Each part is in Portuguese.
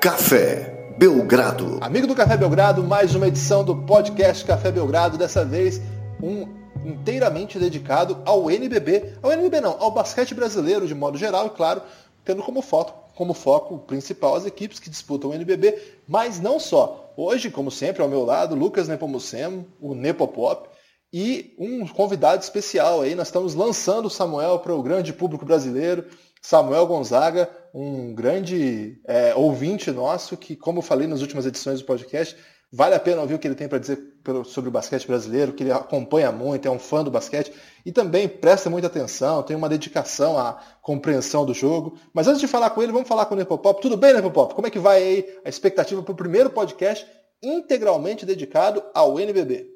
Café Belgrado. Amigo do Café Belgrado, mais uma edição do podcast Café Belgrado, dessa vez um inteiramente dedicado ao NBB, ao NBB não, ao basquete brasileiro de modo geral e claro, tendo como foco, como foco principal as equipes que disputam o NBB, mas não só. Hoje, como sempre, ao meu lado, Lucas Nepomucemo, o Nepopop, e um convidado especial aí. Nós estamos lançando o Samuel para o grande público brasileiro. Samuel Gonzaga, um grande é, ouvinte nosso, que, como eu falei nas últimas edições do podcast, vale a pena ouvir o que ele tem para dizer sobre o basquete brasileiro, que ele acompanha muito, é um fã do basquete e também presta muita atenção, tem uma dedicação à compreensão do jogo. Mas antes de falar com ele, vamos falar com o Nepopop. Tudo bem, Nepopop? Como é que vai aí a expectativa para o primeiro podcast integralmente dedicado ao NBB?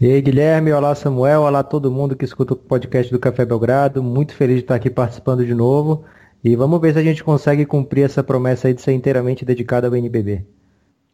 E aí, Guilherme, olá Samuel, olá todo mundo que escuta o podcast do Café Belgrado. Muito feliz de estar aqui participando de novo. E vamos ver se a gente consegue cumprir essa promessa aí de ser inteiramente dedicado ao NBB.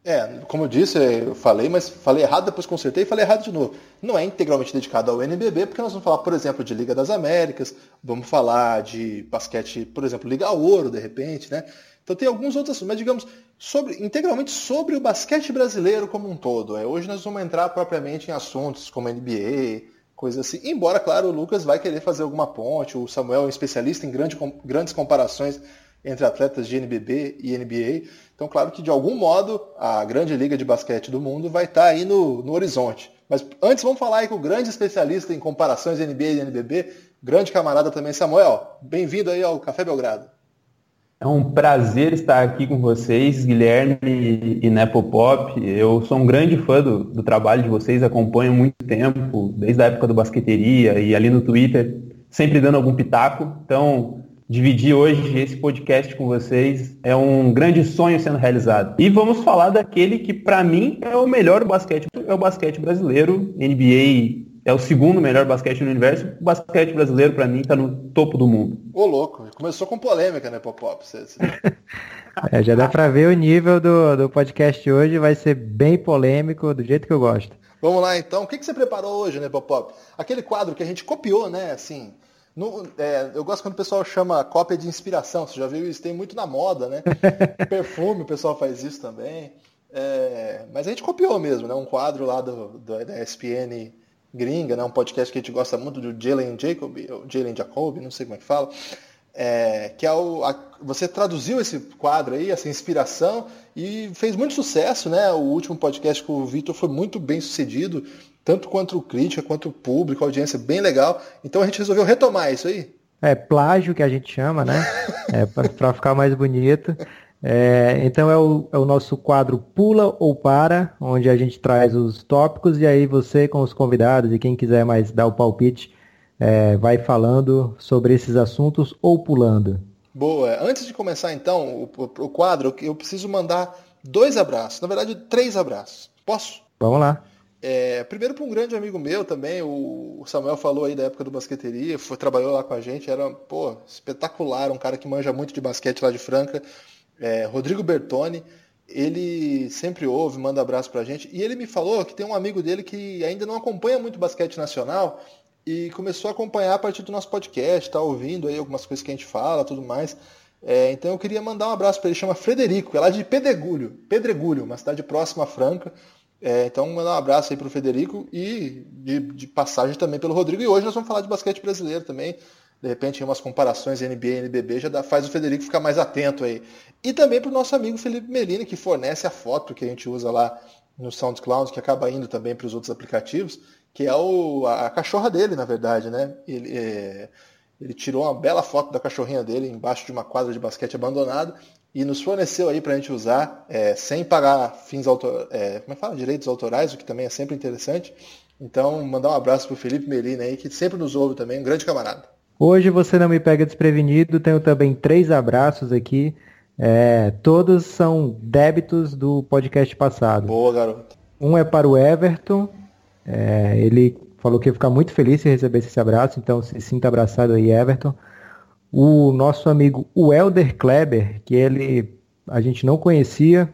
É, como eu disse, eu falei, mas falei errado, depois consertei e falei errado de novo. Não é integralmente dedicado ao NBB, porque nós vamos falar, por exemplo, de Liga das Américas, vamos falar de basquete, por exemplo, Liga Ouro, de repente, né? Então tem alguns outros assuntos, mas digamos, sobre, integralmente sobre o basquete brasileiro como um todo. É, hoje nós vamos entrar propriamente em assuntos como NBA, coisas assim. Embora, claro, o Lucas vai querer fazer alguma ponte, o Samuel é um especialista em grande, grandes comparações entre atletas de NBB e NBA. Então, claro que de algum modo a grande liga de basquete do mundo vai estar aí no, no horizonte. Mas antes vamos falar aí com o grande especialista em comparações NBA e NBB, grande camarada também, Samuel. Bem-vindo aí ao Café Belgrado. É um prazer estar aqui com vocês, Guilherme e Nepopop. Eu sou um grande fã do, do trabalho de vocês, acompanho muito tempo, desde a época do Basqueteria e ali no Twitter, sempre dando algum pitaco. Então, dividir hoje esse podcast com vocês é um grande sonho sendo realizado. E vamos falar daquele que, para mim, é o melhor basquete, é o basquete brasileiro, NBA é o segundo melhor basquete no universo. O basquete brasileiro, para mim, está no topo do mundo. Ô, louco. Começou com polêmica, né, Popop? Você, você... é, já dá para ver o nível do, do podcast hoje. Vai ser bem polêmico, do jeito que eu gosto. Vamos lá, então. O que, que você preparou hoje, né, Popop? Aquele quadro que a gente copiou, né, assim... No, é, eu gosto quando o pessoal chama cópia de inspiração. Você já viu isso? Tem muito na moda, né? Perfume, o pessoal faz isso também. É, mas a gente copiou mesmo, né? Um quadro lá do, do da ESPN gringa, né? um podcast que a gente gosta muito do Jalen Jacob, ou Jalen Jacob, não sei como é que fala, é, que é o, a, você traduziu esse quadro aí, essa inspiração, e fez muito sucesso, né? O último podcast com o Vitor foi muito bem sucedido, tanto quanto crítica, quanto público, audiência bem legal. Então a gente resolveu retomar isso aí. É plágio que a gente chama, né? É, para ficar mais bonito. É, então é o, é o, nosso quadro Pula ou Para, onde a gente traz os tópicos e aí você com os convidados e quem quiser mais dar o palpite é, vai falando sobre esses assuntos ou pulando. Boa. Antes de começar então o, o, o quadro, eu preciso mandar dois abraços, na verdade três abraços. Posso? Vamos lá. É, primeiro para um grande amigo meu também, o Samuel falou aí da época do basqueteria, foi, trabalhou lá com a gente, era pô, espetacular, um cara que manja muito de basquete lá de Franca. É, Rodrigo Bertoni, ele sempre ouve, manda abraço pra gente. E ele me falou que tem um amigo dele que ainda não acompanha muito basquete nacional e começou a acompanhar a partir do nosso podcast, tá ouvindo aí algumas coisas que a gente fala, tudo mais. É, então eu queria mandar um abraço para ele, chama Frederico, é lá de Pedregulho, Pedregulho, uma cidade próxima a Franca. É, então mandar um abraço aí pro Frederico e de, de passagem também pelo Rodrigo. E hoje nós vamos falar de basquete brasileiro também de repente, em umas comparações NBA e NBB, já dá, faz o Federico ficar mais atento aí. E também para o nosso amigo Felipe Melina, que fornece a foto que a gente usa lá no SoundCloud, que acaba indo também para os outros aplicativos, que é o, a cachorra dele, na verdade, né? Ele, é, ele tirou uma bela foto da cachorrinha dele embaixo de uma quadra de basquete abandonada e nos forneceu aí para a gente usar é, sem pagar fins autor, é, como é que fala? direitos autorais, o que também é sempre interessante. Então, mandar um abraço para o Felipe Melina aí, que sempre nos ouve também, um grande camarada. Hoje você não me pega desprevenido, tenho também três abraços aqui. É, todos são débitos do podcast passado. Boa, garoto. Um é para o Everton. É, ele falou que ia ficar muito feliz se recebesse esse abraço, então se sinta abraçado aí, Everton. O nosso amigo, o Elder Kleber, que ele a gente não conhecia,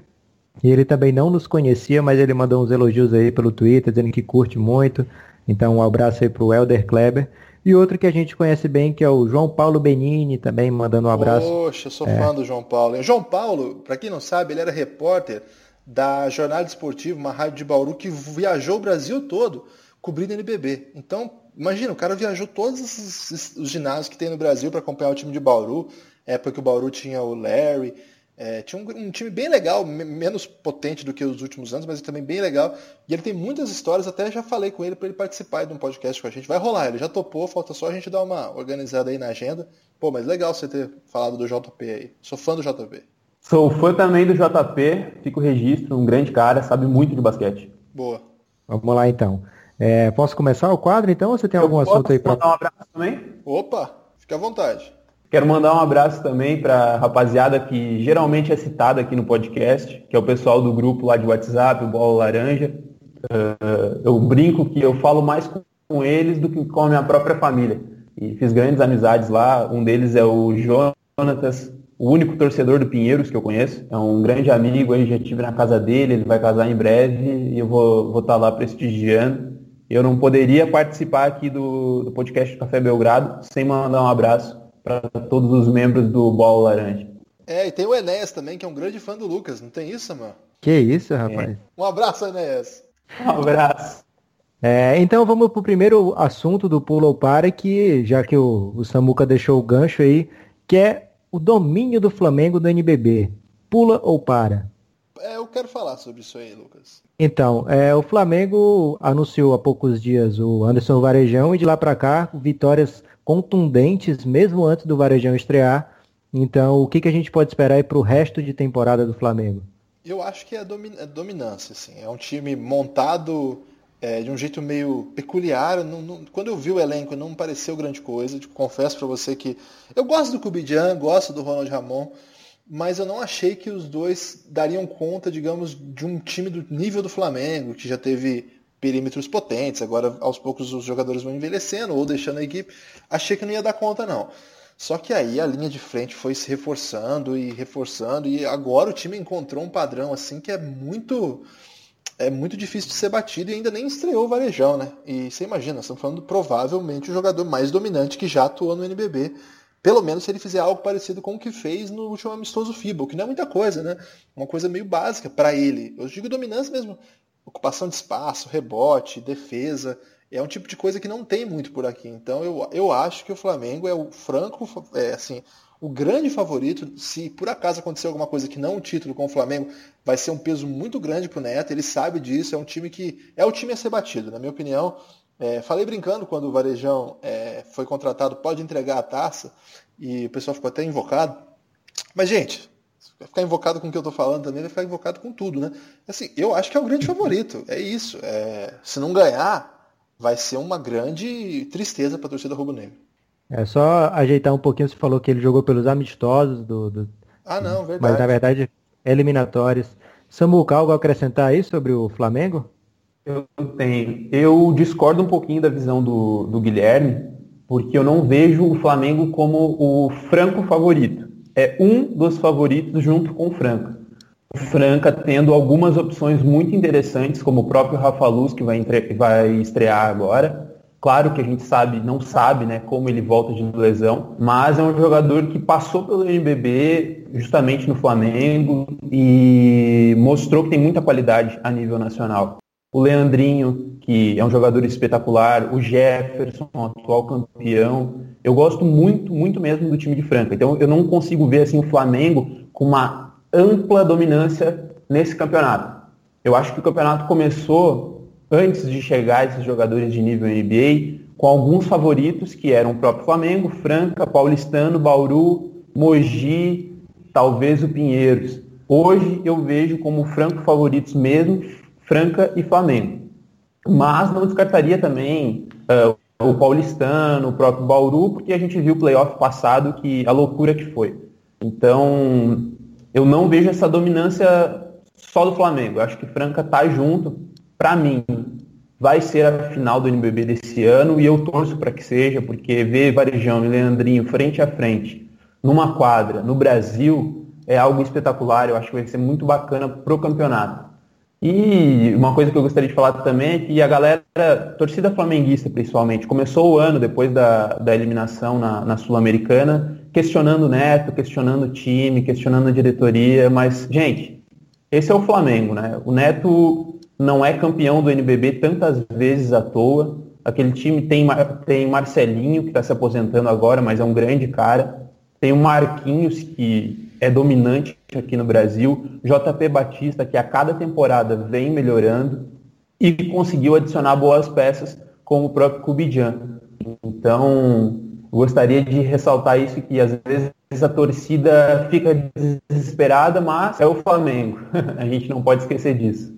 e ele também não nos conhecia, mas ele mandou uns elogios aí pelo Twitter, dizendo que curte muito. Então um abraço aí para o Elder Kleber. E outro que a gente conhece bem, que é o João Paulo Benini, também mandando um abraço. Poxa, sou é. fã do João Paulo. João Paulo, para quem não sabe, ele era repórter da Jornada Esportiva, uma rádio de Bauru que viajou o Brasil todo cobrindo NBB. Então, imagina, o cara viajou todos os, os ginásios que tem no Brasil para acompanhar o time de Bauru, época que o Bauru tinha o Larry, é, tinha um, um, time bem legal, menos potente do que os últimos anos, mas também bem legal. E ele tem muitas histórias, até já falei com ele para ele participar de um podcast com a gente. Vai rolar, ele já topou, falta só a gente dar uma organizada aí na agenda. Pô, mas legal você ter falado do JP aí. Sou fã do JP. Sou fã também do JP, fico registro, um grande cara, sabe muito de basquete. Boa. Vamos lá então. É, posso começar o quadro então ou você tem Eu algum assunto aí para. mandar um abraço também? Opa, fica à vontade. Quero mandar um abraço também para a rapaziada que geralmente é citada aqui no podcast, que é o pessoal do grupo lá de WhatsApp, o Bola Laranja. Uh, eu brinco que eu falo mais com eles do que com a minha própria família. E fiz grandes amizades lá. Um deles é o Jonatas, o único torcedor do Pinheiros que eu conheço. É um grande amigo aí, já estive na casa dele, ele vai casar em breve e eu vou, vou estar tá lá prestigiando. Eu não poderia participar aqui do, do podcast do Café Belgrado sem mandar um abraço para todos os membros do Bola Laranja. É, e tem o Enéas também, que é um grande fã do Lucas, não tem isso, mano? Que isso, rapaz? É. Um abraço, Enéas. Um abraço. É, então vamos pro primeiro assunto do Pula ou Para, que já que o, o Samuca deixou o gancho aí, que é o domínio do Flamengo do NBB. Pula ou para? É, eu quero falar sobre isso aí, Lucas. Então, é, o Flamengo anunciou há poucos dias o Anderson Varejão e de lá para cá vitórias contundentes, mesmo antes do Varejão estrear. Então, o que, que a gente pode esperar para o resto de temporada do Flamengo? Eu acho que é, domin é dominância, assim. É um time montado é, de um jeito meio peculiar. Não, não, quando eu vi o elenco, não me pareceu grande coisa. Tipo, confesso para você que eu gosto do Kubijan, gosto do Ronald Ramon, mas eu não achei que os dois dariam conta, digamos, de um time do nível do Flamengo, que já teve perímetros potentes, agora aos poucos os jogadores vão envelhecendo ou deixando a equipe. Achei que não ia dar conta, não. Só que aí a linha de frente foi se reforçando e reforçando, e agora o time encontrou um padrão assim que é muito é muito difícil de ser batido e ainda nem estreou o Varejão, né? E você imagina, estamos falando provavelmente o jogador mais dominante que já atuou no NBB. Pelo menos se ele fizer algo parecido com o que fez no último amistoso FIBA, que não é muita coisa, né? Uma coisa meio básica para ele. Eu digo dominância mesmo ocupação de espaço, rebote, defesa. É um tipo de coisa que não tem muito por aqui. Então eu, eu acho que o Flamengo é o franco, é, assim, o grande favorito. Se por acaso acontecer alguma coisa que não o título com o Flamengo, vai ser um peso muito grande para o Neto. Ele sabe disso. É um time que é o time a ser batido, na minha opinião. É, falei brincando quando o Varejão é, foi contratado, pode entregar a taça, e o pessoal ficou até invocado. Mas, gente, vai ficar invocado com o que eu estou falando também, vai ficar invocado com tudo, né? Assim, eu acho que é o grande favorito, é isso. É, se não ganhar, vai ser uma grande tristeza para a torcida rubro-negra. É só ajeitar um pouquinho, você falou que ele jogou pelos amistosos do... do... Ah, não, verdade. Mas na verdade, eliminatórios. Samuca, algo a acrescentar aí sobre o Flamengo? Eu tenho. Eu discordo um pouquinho da visão do, do Guilherme, porque eu não vejo o Flamengo como o franco favorito é um dos favoritos junto com o Franca. O Franca tendo algumas opções muito interessantes, como o próprio Rafa Luz, que vai, entre... vai estrear agora. Claro que a gente sabe, não sabe né, como ele volta de lesão, mas é um jogador que passou pelo NBB justamente no Flamengo e mostrou que tem muita qualidade a nível nacional o Leandrinho, que é um jogador espetacular, o Jefferson, atual campeão. Eu gosto muito, muito mesmo do time de Franca. Então eu não consigo ver assim o Flamengo com uma ampla dominância nesse campeonato. Eu acho que o campeonato começou antes de chegar esses jogadores de nível NBA, com alguns favoritos que eram o próprio Flamengo, Franca, Paulistano, Bauru, Mogi, talvez o Pinheiros. Hoje eu vejo como franco favoritos mesmo Franca e Flamengo. Mas não descartaria também uh, o Paulistano, o próprio Bauru, porque a gente viu o playoff passado que a loucura que foi. Então, eu não vejo essa dominância só do Flamengo. Eu acho que Franca tá junto. Para mim, vai ser a final do NBB desse ano e eu torço para que seja, porque ver Varejão e Leandrinho frente a frente numa quadra no Brasil é algo espetacular. Eu acho que vai ser muito bacana pro campeonato. E uma coisa que eu gostaria de falar também é que a galera, torcida flamenguista principalmente, começou o ano depois da, da eliminação na, na Sul-Americana, questionando o Neto, questionando o time, questionando a diretoria, mas, gente, esse é o Flamengo, né? O Neto não é campeão do NBB tantas vezes à toa. Aquele time tem, tem Marcelinho, que está se aposentando agora, mas é um grande cara. Tem o Marquinhos, que é dominante aqui no Brasil. JP Batista, que a cada temporada vem melhorando. E conseguiu adicionar boas peças, como o próprio Cubijan. Então, gostaria de ressaltar isso, que às vezes a torcida fica desesperada, mas é o Flamengo. a gente não pode esquecer disso.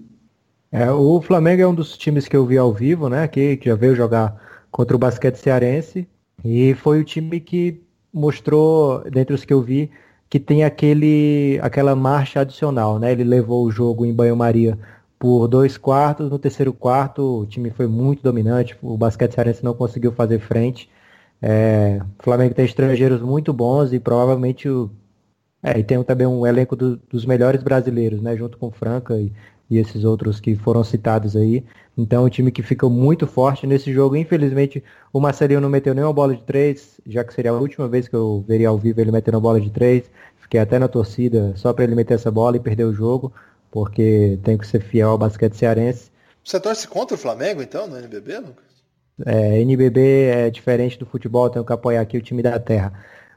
É, o Flamengo é um dos times que eu vi ao vivo, né? Que, que já veio jogar contra o basquete cearense. E foi o time que mostrou, dentre os que eu vi, que tem aquele, aquela marcha adicional, né? Ele levou o jogo em banho-maria por dois quartos, no terceiro quarto o time foi muito dominante, o basquete cearense não conseguiu fazer frente. É, o Flamengo tem estrangeiros muito bons e provavelmente o, é, e tem também um elenco do, dos melhores brasileiros, né? Junto com Franca e, e esses outros que foram citados aí. Então, um time que fica muito forte nesse jogo. Infelizmente, o Marcelinho não meteu nenhuma bola de três, já que seria a última vez que eu veria ao vivo ele metendo uma bola de três. Fiquei até na torcida só para ele meter essa bola e perder o jogo, porque tem que ser fiel ao basquete cearense. Você torce contra o Flamengo, então, no NBB, Lucas? É, NBB é diferente do futebol, tenho que apoiar aqui o time da terra.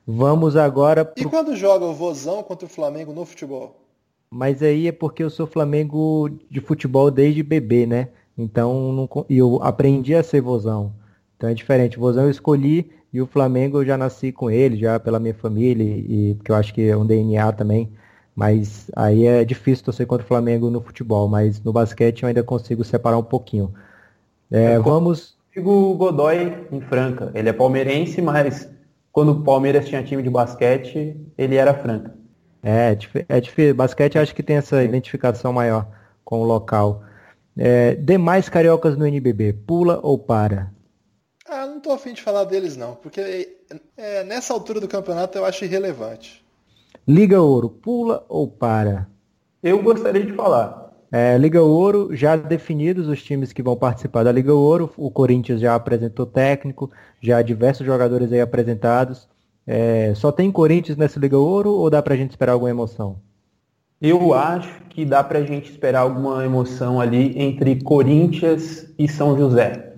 Vamos agora. Pro... E quando joga o Vozão contra o Flamengo no futebol? Mas aí é porque eu sou Flamengo de futebol desde bebê, né? Então não, eu aprendi a ser vozão. Então é diferente. O vozão eu escolhi e o Flamengo eu já nasci com ele, já pela minha família, e porque eu acho que é um DNA também. Mas aí é difícil torcer contra o Flamengo no futebol, mas no basquete eu ainda consigo separar um pouquinho. É, eu vamos. Consigo o Godoy em Franca. Ele é palmeirense, mas quando o Palmeiras tinha time de basquete, ele era Franca. É, é difícil. Basquete acho que tem essa identificação maior com o local. É, demais cariocas no NBB, pula ou para? Ah, não tô afim de falar deles não, porque é, nessa altura do campeonato eu acho irrelevante. Liga Ouro, pula ou para? Eu gostaria de falar. É, Liga Ouro, já definidos os times que vão participar da Liga Ouro, o Corinthians já apresentou técnico, já diversos jogadores aí apresentados. É, só tem Corinthians nessa Liga Ouro ou dá pra gente esperar alguma emoção? Eu acho que dá pra gente esperar alguma emoção ali entre Corinthians e São José.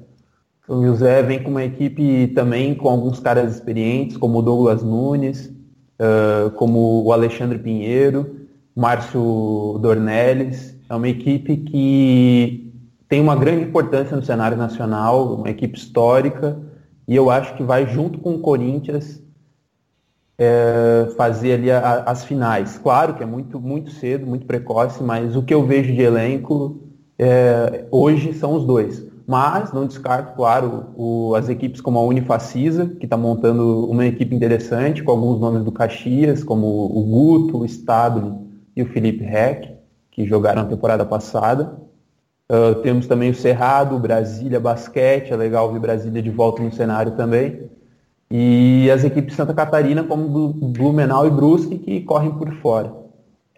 São José vem com uma equipe também com alguns caras experientes, como o Douglas Nunes, uh, como o Alexandre Pinheiro, Márcio Dornelles. É uma equipe que tem uma grande importância no cenário nacional, uma equipe histórica, e eu acho que vai junto com o Corinthians é, fazer ali a, as finais. Claro que é muito, muito cedo, muito precoce, mas o que eu vejo de elenco é, hoje são os dois. Mas não descarto, claro, o, as equipes como a Unifacisa, que está montando uma equipe interessante, com alguns nomes do Caxias, como o Guto, o Stabile e o Felipe Reck, que jogaram a temporada passada. Uh, temos também o Cerrado, o Brasília Basquete, é legal ver Brasília de volta no cenário também. E as equipes de Santa Catarina, como Blumenau e Brusque, que correm por fora.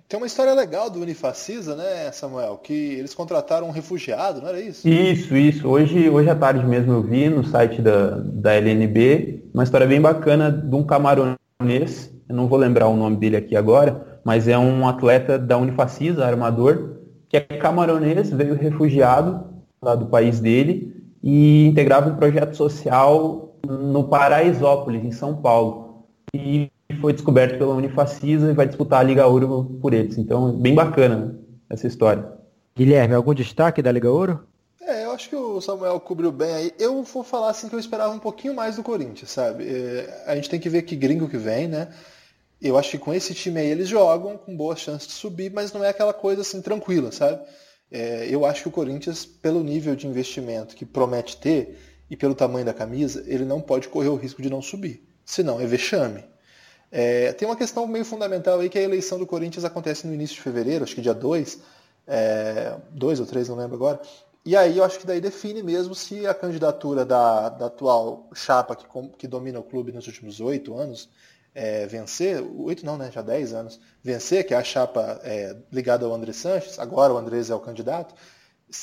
Tem uma história legal do Unifacisa, né, Samuel? Que eles contrataram um refugiado, não era isso? Isso, isso. Hoje, hoje à tarde mesmo eu vi no site da, da LNB uma história bem bacana de um camaronês. Eu não vou lembrar o nome dele aqui agora, mas é um atleta da Unifacisa, armador, que é camaronês, veio refugiado lá do país dele e integrava um projeto social no Paraisópolis, em São Paulo. E foi descoberto pela Unifacisa e vai disputar a Liga Ouro por eles. Então, bem bacana essa história. Guilherme, algum destaque da Liga Ouro? É, eu acho que o Samuel cobriu bem aí. Eu vou falar assim que eu esperava um pouquinho mais do Corinthians, sabe? É, a gente tem que ver que gringo que vem, né? Eu acho que com esse time aí eles jogam com boas chances de subir, mas não é aquela coisa assim tranquila, sabe? É, eu acho que o Corinthians, pelo nível de investimento que promete ter, e pelo tamanho da camisa, ele não pode correr o risco de não subir. Senão é vexame. É, tem uma questão meio fundamental aí que a eleição do Corinthians acontece no início de fevereiro, acho que dia 2, 2 é, ou 3, não lembro agora. E aí eu acho que daí define mesmo se a candidatura da, da atual chapa que, que domina o clube nos últimos oito anos é, vencer, oito não, né? Já dez anos, vencer, que é a chapa é, ligada ao André Sanches, agora o Andrés é o candidato,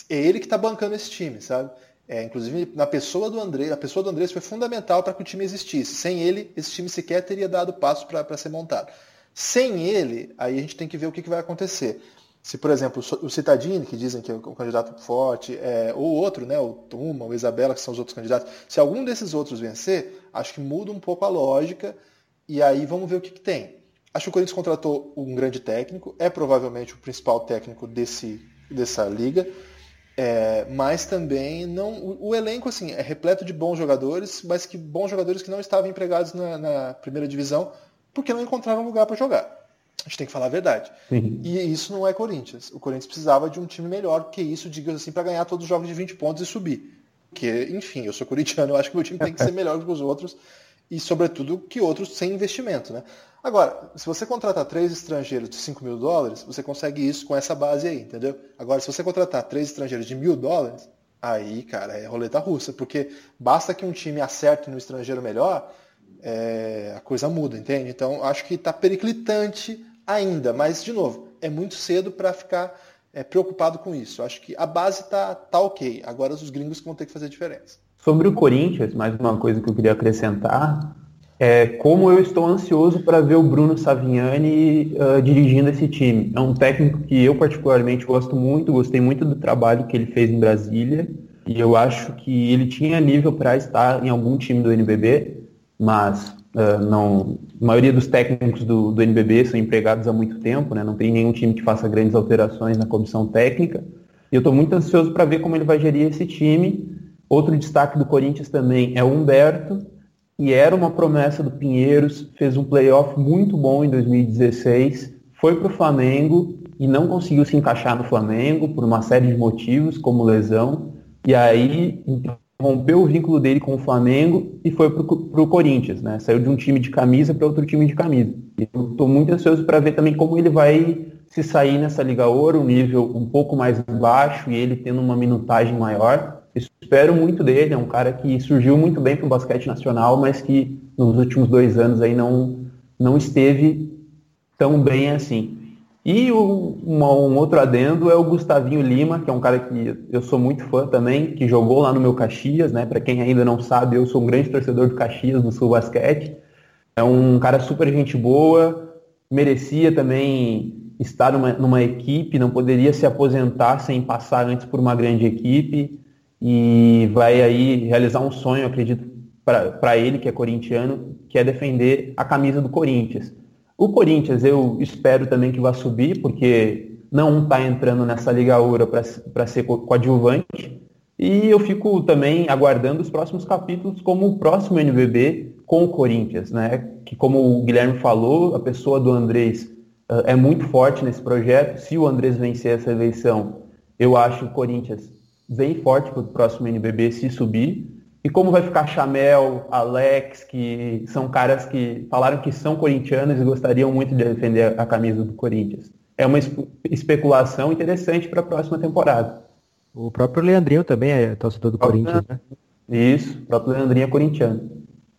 é ele que está bancando esse time, sabe? É, inclusive, na pessoa do André, a pessoa do Andrés foi fundamental para que o time existisse. Sem ele, esse time sequer teria dado passo para ser montado. Sem ele, aí a gente tem que ver o que, que vai acontecer. Se, por exemplo, o Citadini, que dizem que é um candidato forte, é, ou outro, né, o Tuma, o Isabela, que são os outros candidatos, se algum desses outros vencer, acho que muda um pouco a lógica e aí vamos ver o que, que tem. Acho que o Corinthians contratou um grande técnico, é provavelmente o principal técnico desse, dessa liga, é, mas também não. O, o, elenco assim é repleto de bons jogadores, mas que bons jogadores que não estavam empregados na, na primeira divisão porque não encontraram lugar para jogar. A gente tem que falar a verdade. Sim. E isso não é Corinthians. O Corinthians precisava de um time melhor que isso, digamos assim, para ganhar todos os jogos de 20 pontos e subir. Porque, enfim, eu sou corintiano, eu acho que o meu time tem que ser melhor que os outros e, sobretudo, que outros sem investimento. Né? Agora, se você contratar três estrangeiros de 5 mil dólares, você consegue isso com essa base aí, entendeu? Agora, se você contratar três estrangeiros de mil dólares, aí, cara, é roleta russa, porque basta que um time acerte no estrangeiro melhor, é, a coisa muda, entende? Então, acho que está periclitante ainda, mas, de novo, é muito cedo para ficar é, preocupado com isso. Acho que a base está tá ok, agora os gringos vão ter que fazer diferença. Sobre o Corinthians, mais uma coisa que eu queria acrescentar, é como eu estou ansioso para ver o Bruno Saviani uh, dirigindo esse time. É um técnico que eu particularmente gosto muito, gostei muito do trabalho que ele fez em Brasília, e eu acho que ele tinha nível para estar em algum time do NBB, mas uh, não, a maioria dos técnicos do, do NBB são empregados há muito tempo, né? não tem nenhum time que faça grandes alterações na comissão técnica, e eu estou muito ansioso para ver como ele vai gerir esse time, Outro destaque do Corinthians também é o Humberto, que era uma promessa do Pinheiros, fez um playoff muito bom em 2016, foi para o Flamengo e não conseguiu se encaixar no Flamengo por uma série de motivos, como lesão, e aí rompeu o vínculo dele com o Flamengo e foi para o Corinthians, né? Saiu de um time de camisa para outro time de camisa. Estou muito ansioso para ver também como ele vai se sair nessa Liga Ouro, um nível um pouco mais baixo e ele tendo uma minutagem maior espero muito dele, é um cara que surgiu muito bem para o basquete nacional, mas que nos últimos dois anos aí não, não esteve tão bem assim. E um outro adendo é o Gustavinho Lima, que é um cara que eu sou muito fã também, que jogou lá no meu Caxias, né? Para quem ainda não sabe, eu sou um grande torcedor do Caxias, do Sul Basquete. É um cara super gente boa, merecia também estar numa, numa equipe, não poderia se aposentar sem passar antes por uma grande equipe e vai aí realizar um sonho, acredito, para ele, que é corintiano, que é defender a camisa do Corinthians. O Corinthians eu espero também que vá subir, porque não está entrando nessa Liga Ouro para ser coadjuvante. E eu fico também aguardando os próximos capítulos, como o próximo NBB com o Corinthians, né? Que como o Guilherme falou, a pessoa do Andrés uh, é muito forte nesse projeto. Se o Andrés vencer essa eleição, eu acho o Corinthians bem forte para o próximo NBB se subir. E como vai ficar Chamel, Alex, que são caras que falaram que são corintianos e gostariam muito de defender a camisa do Corinthians. É uma especulação interessante para a próxima temporada. O próprio Leandrinho também é torcedor do Corinthians, né? Isso, o próprio Leandrinho é corintiano.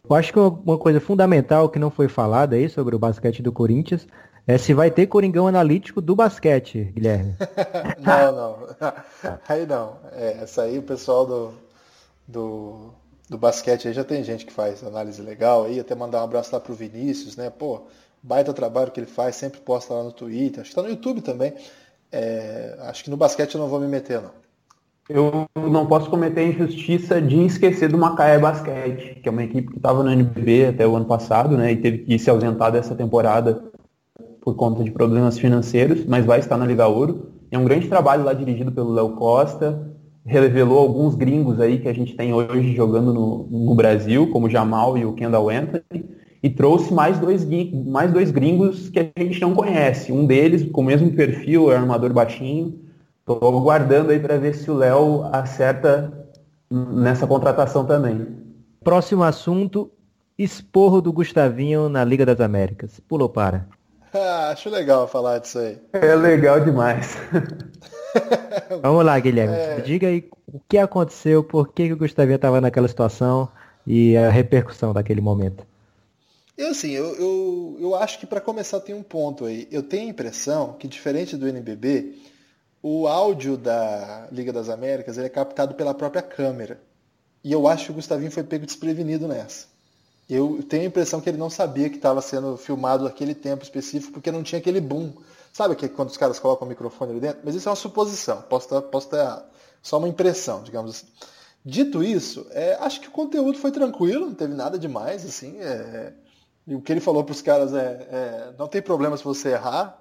Eu acho que uma coisa fundamental que não foi falada aí sobre o basquete do Corinthians é se vai ter Coringão analítico do basquete, Guilherme. não, não. Aí não. É, essa aí o pessoal do, do, do basquete aí já tem gente que faz análise legal aí, até mandar um abraço lá pro Vinícius, né? Pô, baita trabalho que ele faz, sempre posta lá no Twitter, acho que tá no YouTube também. É, acho que no basquete eu não vou me meter, não. Eu não posso cometer a injustiça de esquecer do Macaé Basquete, que é uma equipe que estava no NBB até o ano passado, né? E teve que se ausentar dessa temporada por conta de problemas financeiros, mas vai estar na Liga Ouro. É um grande trabalho lá dirigido pelo Léo Costa, revelou alguns gringos aí que a gente tem hoje jogando no, no Brasil, como o Jamal e o Kendall Anthony, e trouxe mais dois, mais dois gringos que a gente não conhece. Um deles com o mesmo perfil, é armador baixinho. Estou aguardando aí para ver se o Léo acerta nessa contratação também. Próximo assunto, esporro do Gustavinho na Liga das Américas. Pulou para. Ah, acho legal falar disso aí. É legal demais. Vamos lá, Guilherme. É... Diga aí o que aconteceu, por que, que o Gustavinho estava naquela situação e a repercussão daquele momento. Eu, assim, eu, eu, eu acho que para começar tem um ponto aí. Eu tenho a impressão que, diferente do NBB, o áudio da Liga das Américas é captado pela própria câmera. E eu acho que o Gustavinho foi pego desprevenido nessa. Eu tenho a impressão que ele não sabia que estava sendo filmado naquele tempo específico, porque não tinha aquele boom. Sabe que quando os caras colocam o microfone ali dentro? Mas isso é uma suposição, posso estar, posso estar. Só uma impressão, digamos assim. Dito isso, é, acho que o conteúdo foi tranquilo, não teve nada demais, assim. É, e o que ele falou para os caras é, é, não tem problema se você errar.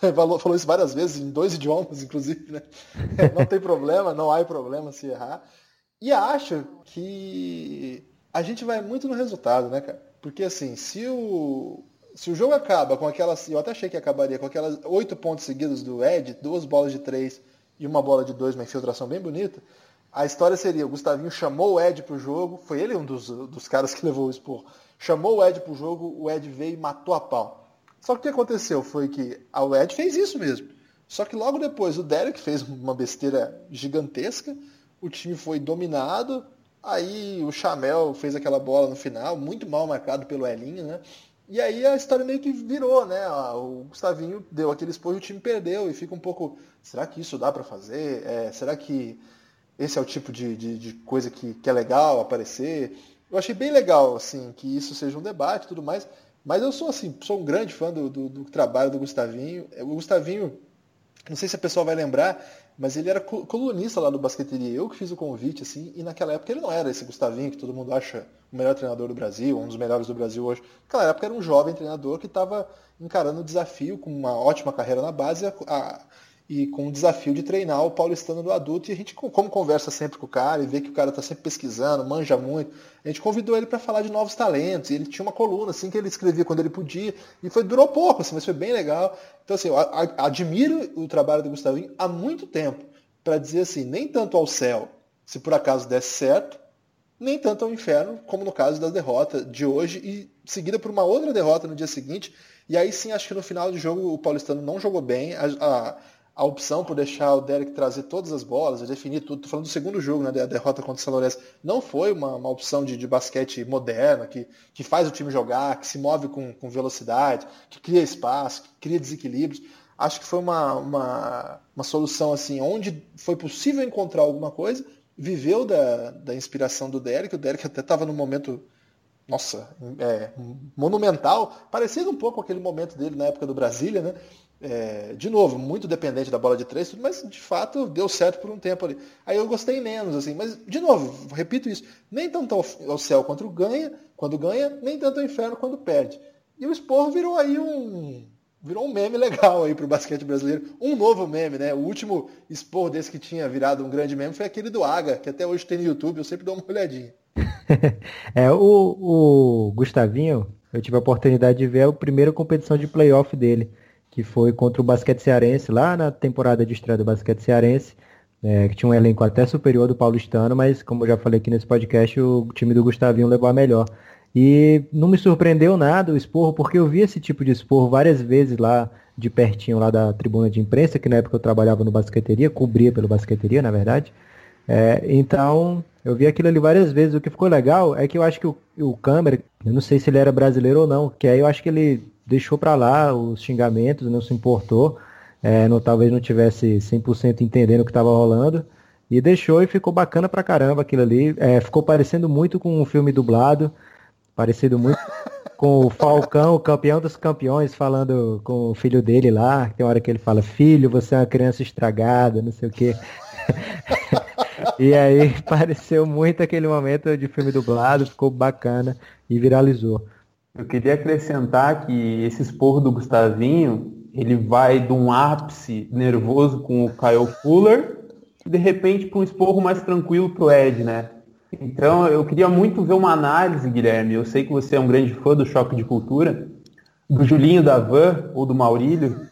Falou isso várias vezes, em dois idiomas, inclusive, né? Não tem problema, não há problema se errar. E acho que a gente vai muito no resultado, né, cara? Porque assim, se o, se o jogo acaba com aquelas. Eu até achei que acabaria com aquelas oito pontos seguidos do Ed, duas bolas de três e uma bola de dois, uma infiltração bem bonita. A história seria: o Gustavinho chamou o Ed pro jogo, foi ele um dos, dos caras que levou o expor. Chamou o Ed pro jogo, o Ed veio e matou a pau. Só que o que aconteceu foi que o Ed fez isso mesmo. Só que logo depois o Derek fez uma besteira gigantesca, o time foi dominado, aí o Chamel fez aquela bola no final, muito mal marcado pelo Elinho, né? E aí a história meio que virou, né? O Gustavinho deu aquele expor e o time perdeu e fica um pouco. Será que isso dá para fazer? É, será que esse é o tipo de, de, de coisa que, que, é legal aparecer? Eu achei bem legal, assim, que isso seja um debate e tudo mais. Mas eu sou assim, sou um grande fã do, do, do trabalho do Gustavinho. O Gustavinho, não sei se a pessoa vai lembrar, mas ele era colunista lá do Basqueteria. Eu que fiz o convite, assim, e naquela época ele não era esse Gustavinho que todo mundo acha o melhor treinador do Brasil, um dos melhores do Brasil hoje. Naquela época era um jovem treinador que estava encarando o desafio com uma ótima carreira na base a, e com o desafio de treinar o paulistano do adulto. E a gente, como conversa sempre com o cara e vê que o cara está sempre pesquisando, manja muito, a gente convidou ele para falar de novos talentos. E ele tinha uma coluna assim que ele escrevia quando ele podia. E foi durou pouco, assim, mas foi bem legal. Então, assim, eu admiro o trabalho do Gustavinho há muito tempo para dizer assim, nem tanto ao céu, se por acaso desse certo, nem tanto ao inferno, como no caso da derrota de hoje, e seguida por uma outra derrota no dia seguinte. E aí sim, acho que no final do jogo o paulistano não jogou bem. A, a, a opção por deixar o Derek trazer todas as bolas, definir tudo, estou falando do segundo jogo, né, da derrota contra o Lourenço, não foi uma, uma opção de, de, basquete moderna, que, que faz o time jogar, que se move com, com velocidade, que cria espaço, que cria desequilíbrios. Acho que foi uma, uma, uma solução assim, onde foi possível encontrar alguma coisa, viveu da, da inspiração do Derek, o Derek até estava no momento nossa, é, monumental, parecido um pouco com aquele momento dele na época do Brasília, né? É, de novo, muito dependente da bola de três, mas de fato deu certo por um tempo ali. Aí eu gostei menos, assim, mas de novo, repito isso, nem tanto ao, céu quando ganha, quando ganha, nem tanto ao inferno quando perde. E o Esporro virou aí um. Virou um meme legal aí pro basquete brasileiro. Um novo meme, né? O último esporro desse que tinha virado um grande meme foi aquele do Aga, que até hoje tem no YouTube, eu sempre dou uma olhadinha. é, o, o Gustavinho, eu tive a oportunidade de ver a primeira competição de playoff dele que foi contra o Basquete Cearense, lá na temporada de estreia do Basquete Cearense, é, que tinha um elenco até superior do paulistano, mas como eu já falei aqui nesse podcast, o time do Gustavinho levou a melhor. E não me surpreendeu nada o esporro, porque eu vi esse tipo de esporro várias vezes lá de pertinho, lá da tribuna de imprensa, que na época eu trabalhava no basqueteria, cobria pelo basqueteria, na verdade. É, então, eu vi aquilo ali várias vezes. O que ficou legal é que eu acho que o, o câmera, eu não sei se ele era brasileiro ou não, que aí eu acho que ele deixou para lá os xingamentos, não se importou, é, não, talvez não tivesse 100% entendendo o que estava rolando, e deixou e ficou bacana pra caramba aquilo ali. É, ficou parecendo muito com um filme dublado, parecido muito com o Falcão, o campeão dos campeões, falando com o filho dele lá, tem hora que ele fala, filho, você é uma criança estragada, não sei o quê. e aí pareceu muito aquele momento de filme dublado, ficou bacana e viralizou. Eu queria acrescentar que esse esporro do Gustavinho, ele vai de um ápice nervoso com o Kyle Fuller e de repente para um esporro mais tranquilo para o Ed, né? Então eu queria muito ver uma análise, Guilherme. Eu sei que você é um grande fã do Choque de Cultura, do Julinho da Van ou do Maurílio,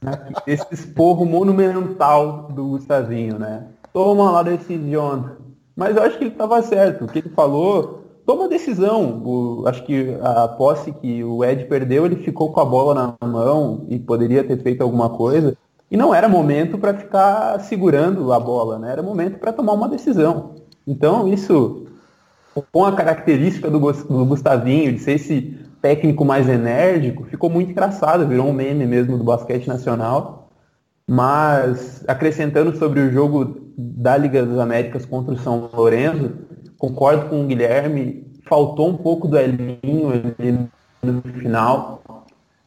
né? esse esporro monumental do Gustavinho, né? Toma lá desse John. Mas eu acho que ele estava certo. O que ele falou toma decisão. O, acho que a posse que o Ed perdeu, ele ficou com a bola na mão e poderia ter feito alguma coisa. E não era momento para ficar segurando a bola, né? Era momento para tomar uma decisão. Então isso com a característica do, do Gustavinho, de ser esse técnico mais enérgico, ficou muito engraçado, virou um meme mesmo do basquete nacional. Mas acrescentando sobre o jogo da Liga das Américas contra o São Lourenço, concordo com o Guilherme, faltou um pouco do Elinho ali no final,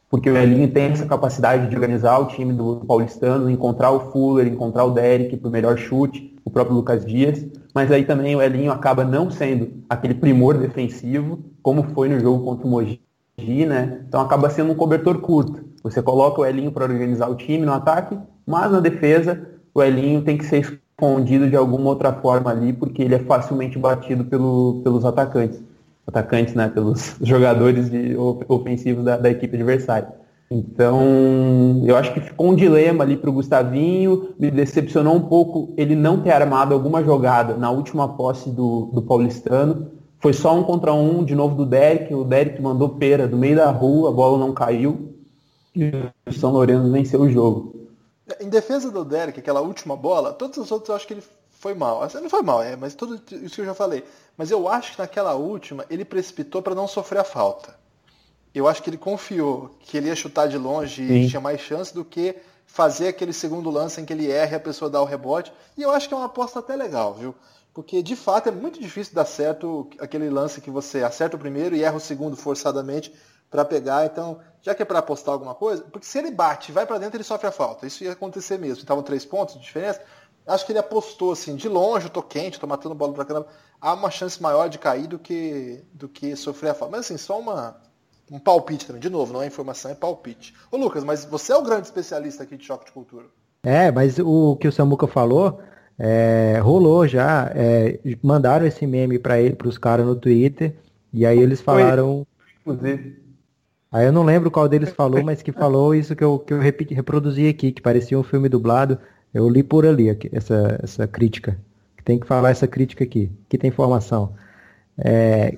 porque o Elinho tem essa capacidade de organizar o time do paulistano, encontrar o Fuller, encontrar o Derek para o melhor chute, o próprio Lucas Dias, mas aí também o Elinho acaba não sendo aquele primor defensivo, como foi no jogo contra o Mogi, né? Então acaba sendo um cobertor curto. Você coloca o Elinho para organizar o time no ataque, mas na defesa o Elinho tem que ser escondido de alguma outra forma ali, porque ele é facilmente batido pelo, pelos atacantes. Atacantes, né? Pelos jogadores de, ofensivos da, da equipe adversária. Então, eu acho que ficou um dilema ali para o Gustavinho. Me decepcionou um pouco ele não ter armado alguma jogada na última posse do, do Paulistano. Foi só um contra um, de novo do Derek. O Derek mandou pera do meio da rua, a bola não caiu. E o São Lourenço venceu o jogo. Em defesa do Derek, aquela última bola, todos os outros eu acho que ele foi mal. Assim, não foi mal, é, mas tudo isso que eu já falei. Mas eu acho que naquela última ele precipitou para não sofrer a falta. Eu acho que ele confiou que ele ia chutar de longe Sim. e tinha mais chance do que fazer aquele segundo lance em que ele erra e a pessoa dá o rebote. E eu acho que é uma aposta até legal, viu? Porque de fato é muito difícil dar certo aquele lance que você acerta o primeiro e erra o segundo forçadamente para pegar. Então, já que é para apostar alguma coisa, porque se ele bate e vai para dentro, ele sofre a falta. Isso ia acontecer mesmo. Estavam três pontos de diferença. Acho que ele apostou assim, de longe, eu tô quente, tô matando bola pra caramba. Há uma chance maior de cair do que, do que sofrer a falta. Mas assim, só uma, um palpite também. De novo, não é informação, é palpite. Ô Lucas, mas você é o grande especialista aqui de choque de cultura. É, mas o que o Samuca falou, é, rolou já. É, mandaram esse meme para ele, pros caras no Twitter. E aí eles falaram. Inclusive. Aí eu não lembro qual deles falou, mas que falou isso que eu, que eu repeti, reproduzi aqui, que parecia um filme dublado. Eu li por ali essa, essa crítica. Tem que falar essa crítica aqui, que tem informação. É...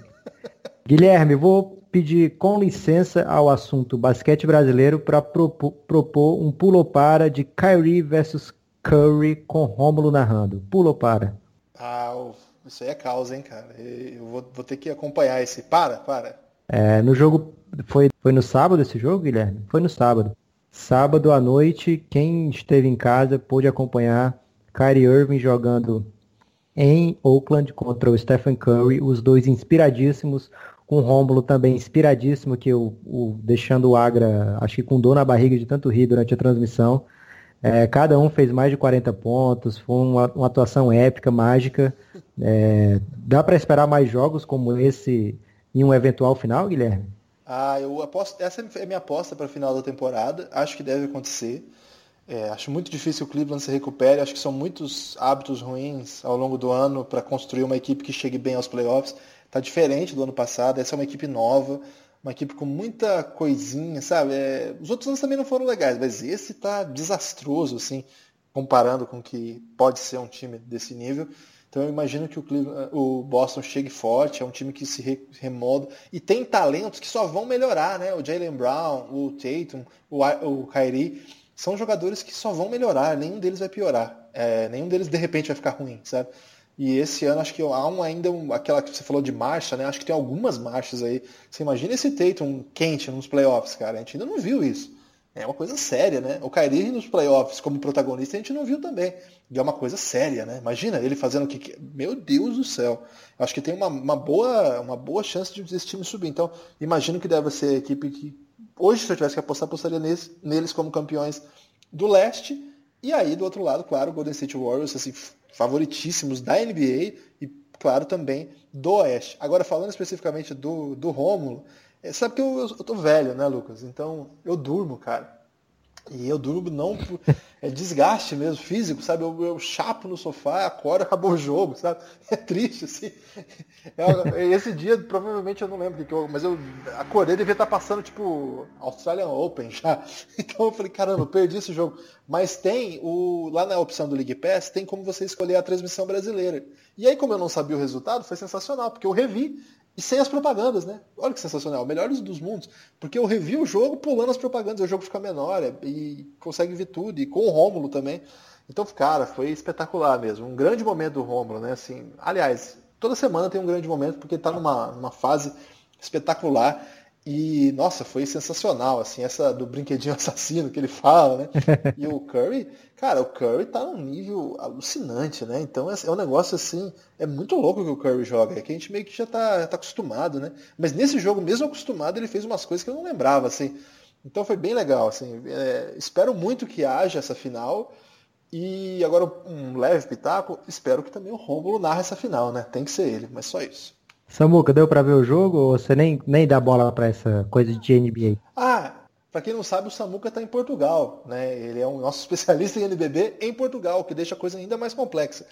Guilherme, vou pedir com licença ao assunto basquete brasileiro para propor, propor um pulo-para de Kyrie versus Curry com Rômulo narrando. Pulo-para. Ah, isso aí é causa, hein, cara. Eu vou, vou ter que acompanhar esse. Para, para. É, no jogo foi, foi no sábado esse jogo, Guilherme? Foi no sábado. Sábado à noite, quem esteve em casa pôde acompanhar Kyrie Irving jogando em Oakland contra o Stephen Curry, os dois inspiradíssimos, com o Rômulo também inspiradíssimo, que o, o, deixando o Agra, acho que com dor na barriga de tanto rir durante a transmissão. É, cada um fez mais de 40 pontos, foi uma, uma atuação épica, mágica. É, dá para esperar mais jogos como esse em um eventual final, Guilherme? Ah, eu aposto. Essa é minha aposta para o final da temporada. Acho que deve acontecer. É, acho muito difícil o Cleveland se recupere. Acho que são muitos hábitos ruins ao longo do ano para construir uma equipe que chegue bem aos playoffs. Tá diferente do ano passado. Essa é uma equipe nova, uma equipe com muita coisinha, sabe? É, os outros anos também não foram legais, mas esse tá desastroso, assim, comparando com o que pode ser um time desse nível. Então eu imagino que o, Cleveland, o Boston chegue forte, é um time que se remolda e tem talentos que só vão melhorar, né? O Jalen Brown, o Tatum, o, o Kyrie, são jogadores que só vão melhorar, nenhum deles vai piorar, é, nenhum deles de repente vai ficar ruim, sabe? E esse ano acho que há um, ainda aquela que você falou de marcha, né? Acho que tem algumas marchas aí. Você imagina esse Tatum quente nos playoffs, cara? A gente ainda não viu isso. É uma coisa séria, né? O Kyrie nos playoffs como protagonista a gente não viu também. E é uma coisa séria, né? Imagina ele fazendo o que. Meu Deus do céu. Acho que tem uma, uma, boa, uma boa chance de esse time subir. Então, imagino que deve ser a equipe que. Hoje, se eu tivesse que apostar, apostaria neles, neles como campeões do leste. E aí, do outro lado, claro, o Golden State Warriors, assim, favoritíssimos da NBA e, claro, também do Oeste. Agora, falando especificamente do, do Rômulo, é, sabe que eu, eu, tô velho, né, Lucas? Então eu durmo, cara. E eu durmo não por é desgaste mesmo, físico, sabe? Eu, eu chapo no sofá, acordo, acabou o jogo, sabe? É triste, assim. É, esse dia, provavelmente eu não lembro o que eu. Mas eu acordei, devia estar passando, tipo, Australian Open já. Então eu falei, caramba, eu perdi esse jogo. Mas tem, o, lá na opção do League Pass, tem como você escolher a transmissão brasileira. E aí, como eu não sabia o resultado, foi sensacional, porque eu revi e sem as propagandas, né? Olha que sensacional, melhores dos mundos. Porque eu revi o jogo pulando as propagandas, o jogo fica menor é, e consegue ver tudo, e com o Rômulo também. Então, cara, foi espetacular mesmo. Um grande momento do Rômulo, né? Assim, aliás, toda semana tem um grande momento, porque ele tá numa, numa fase espetacular. E, nossa, foi sensacional, assim, essa do brinquedinho assassino que ele fala, né? E o Curry, cara, o Curry tá num nível alucinante, né? Então é, é um negócio assim, é muito louco que o Curry joga, é que a gente meio que já tá, já tá acostumado, né? Mas nesse jogo, mesmo acostumado, ele fez umas coisas que eu não lembrava, assim. Então foi bem legal, assim. É, espero muito que haja essa final. E agora um leve pitaco, espero que também o Rômulo narre essa final, né? Tem que ser ele, mas só isso. Samuca, deu para ver o jogo ou você nem, nem dá bola para essa coisa de NBA? Ah, para quem não sabe, o Samuca está em Portugal, né? Ele é um nosso especialista em NBB em Portugal, o que deixa a coisa ainda mais complexa.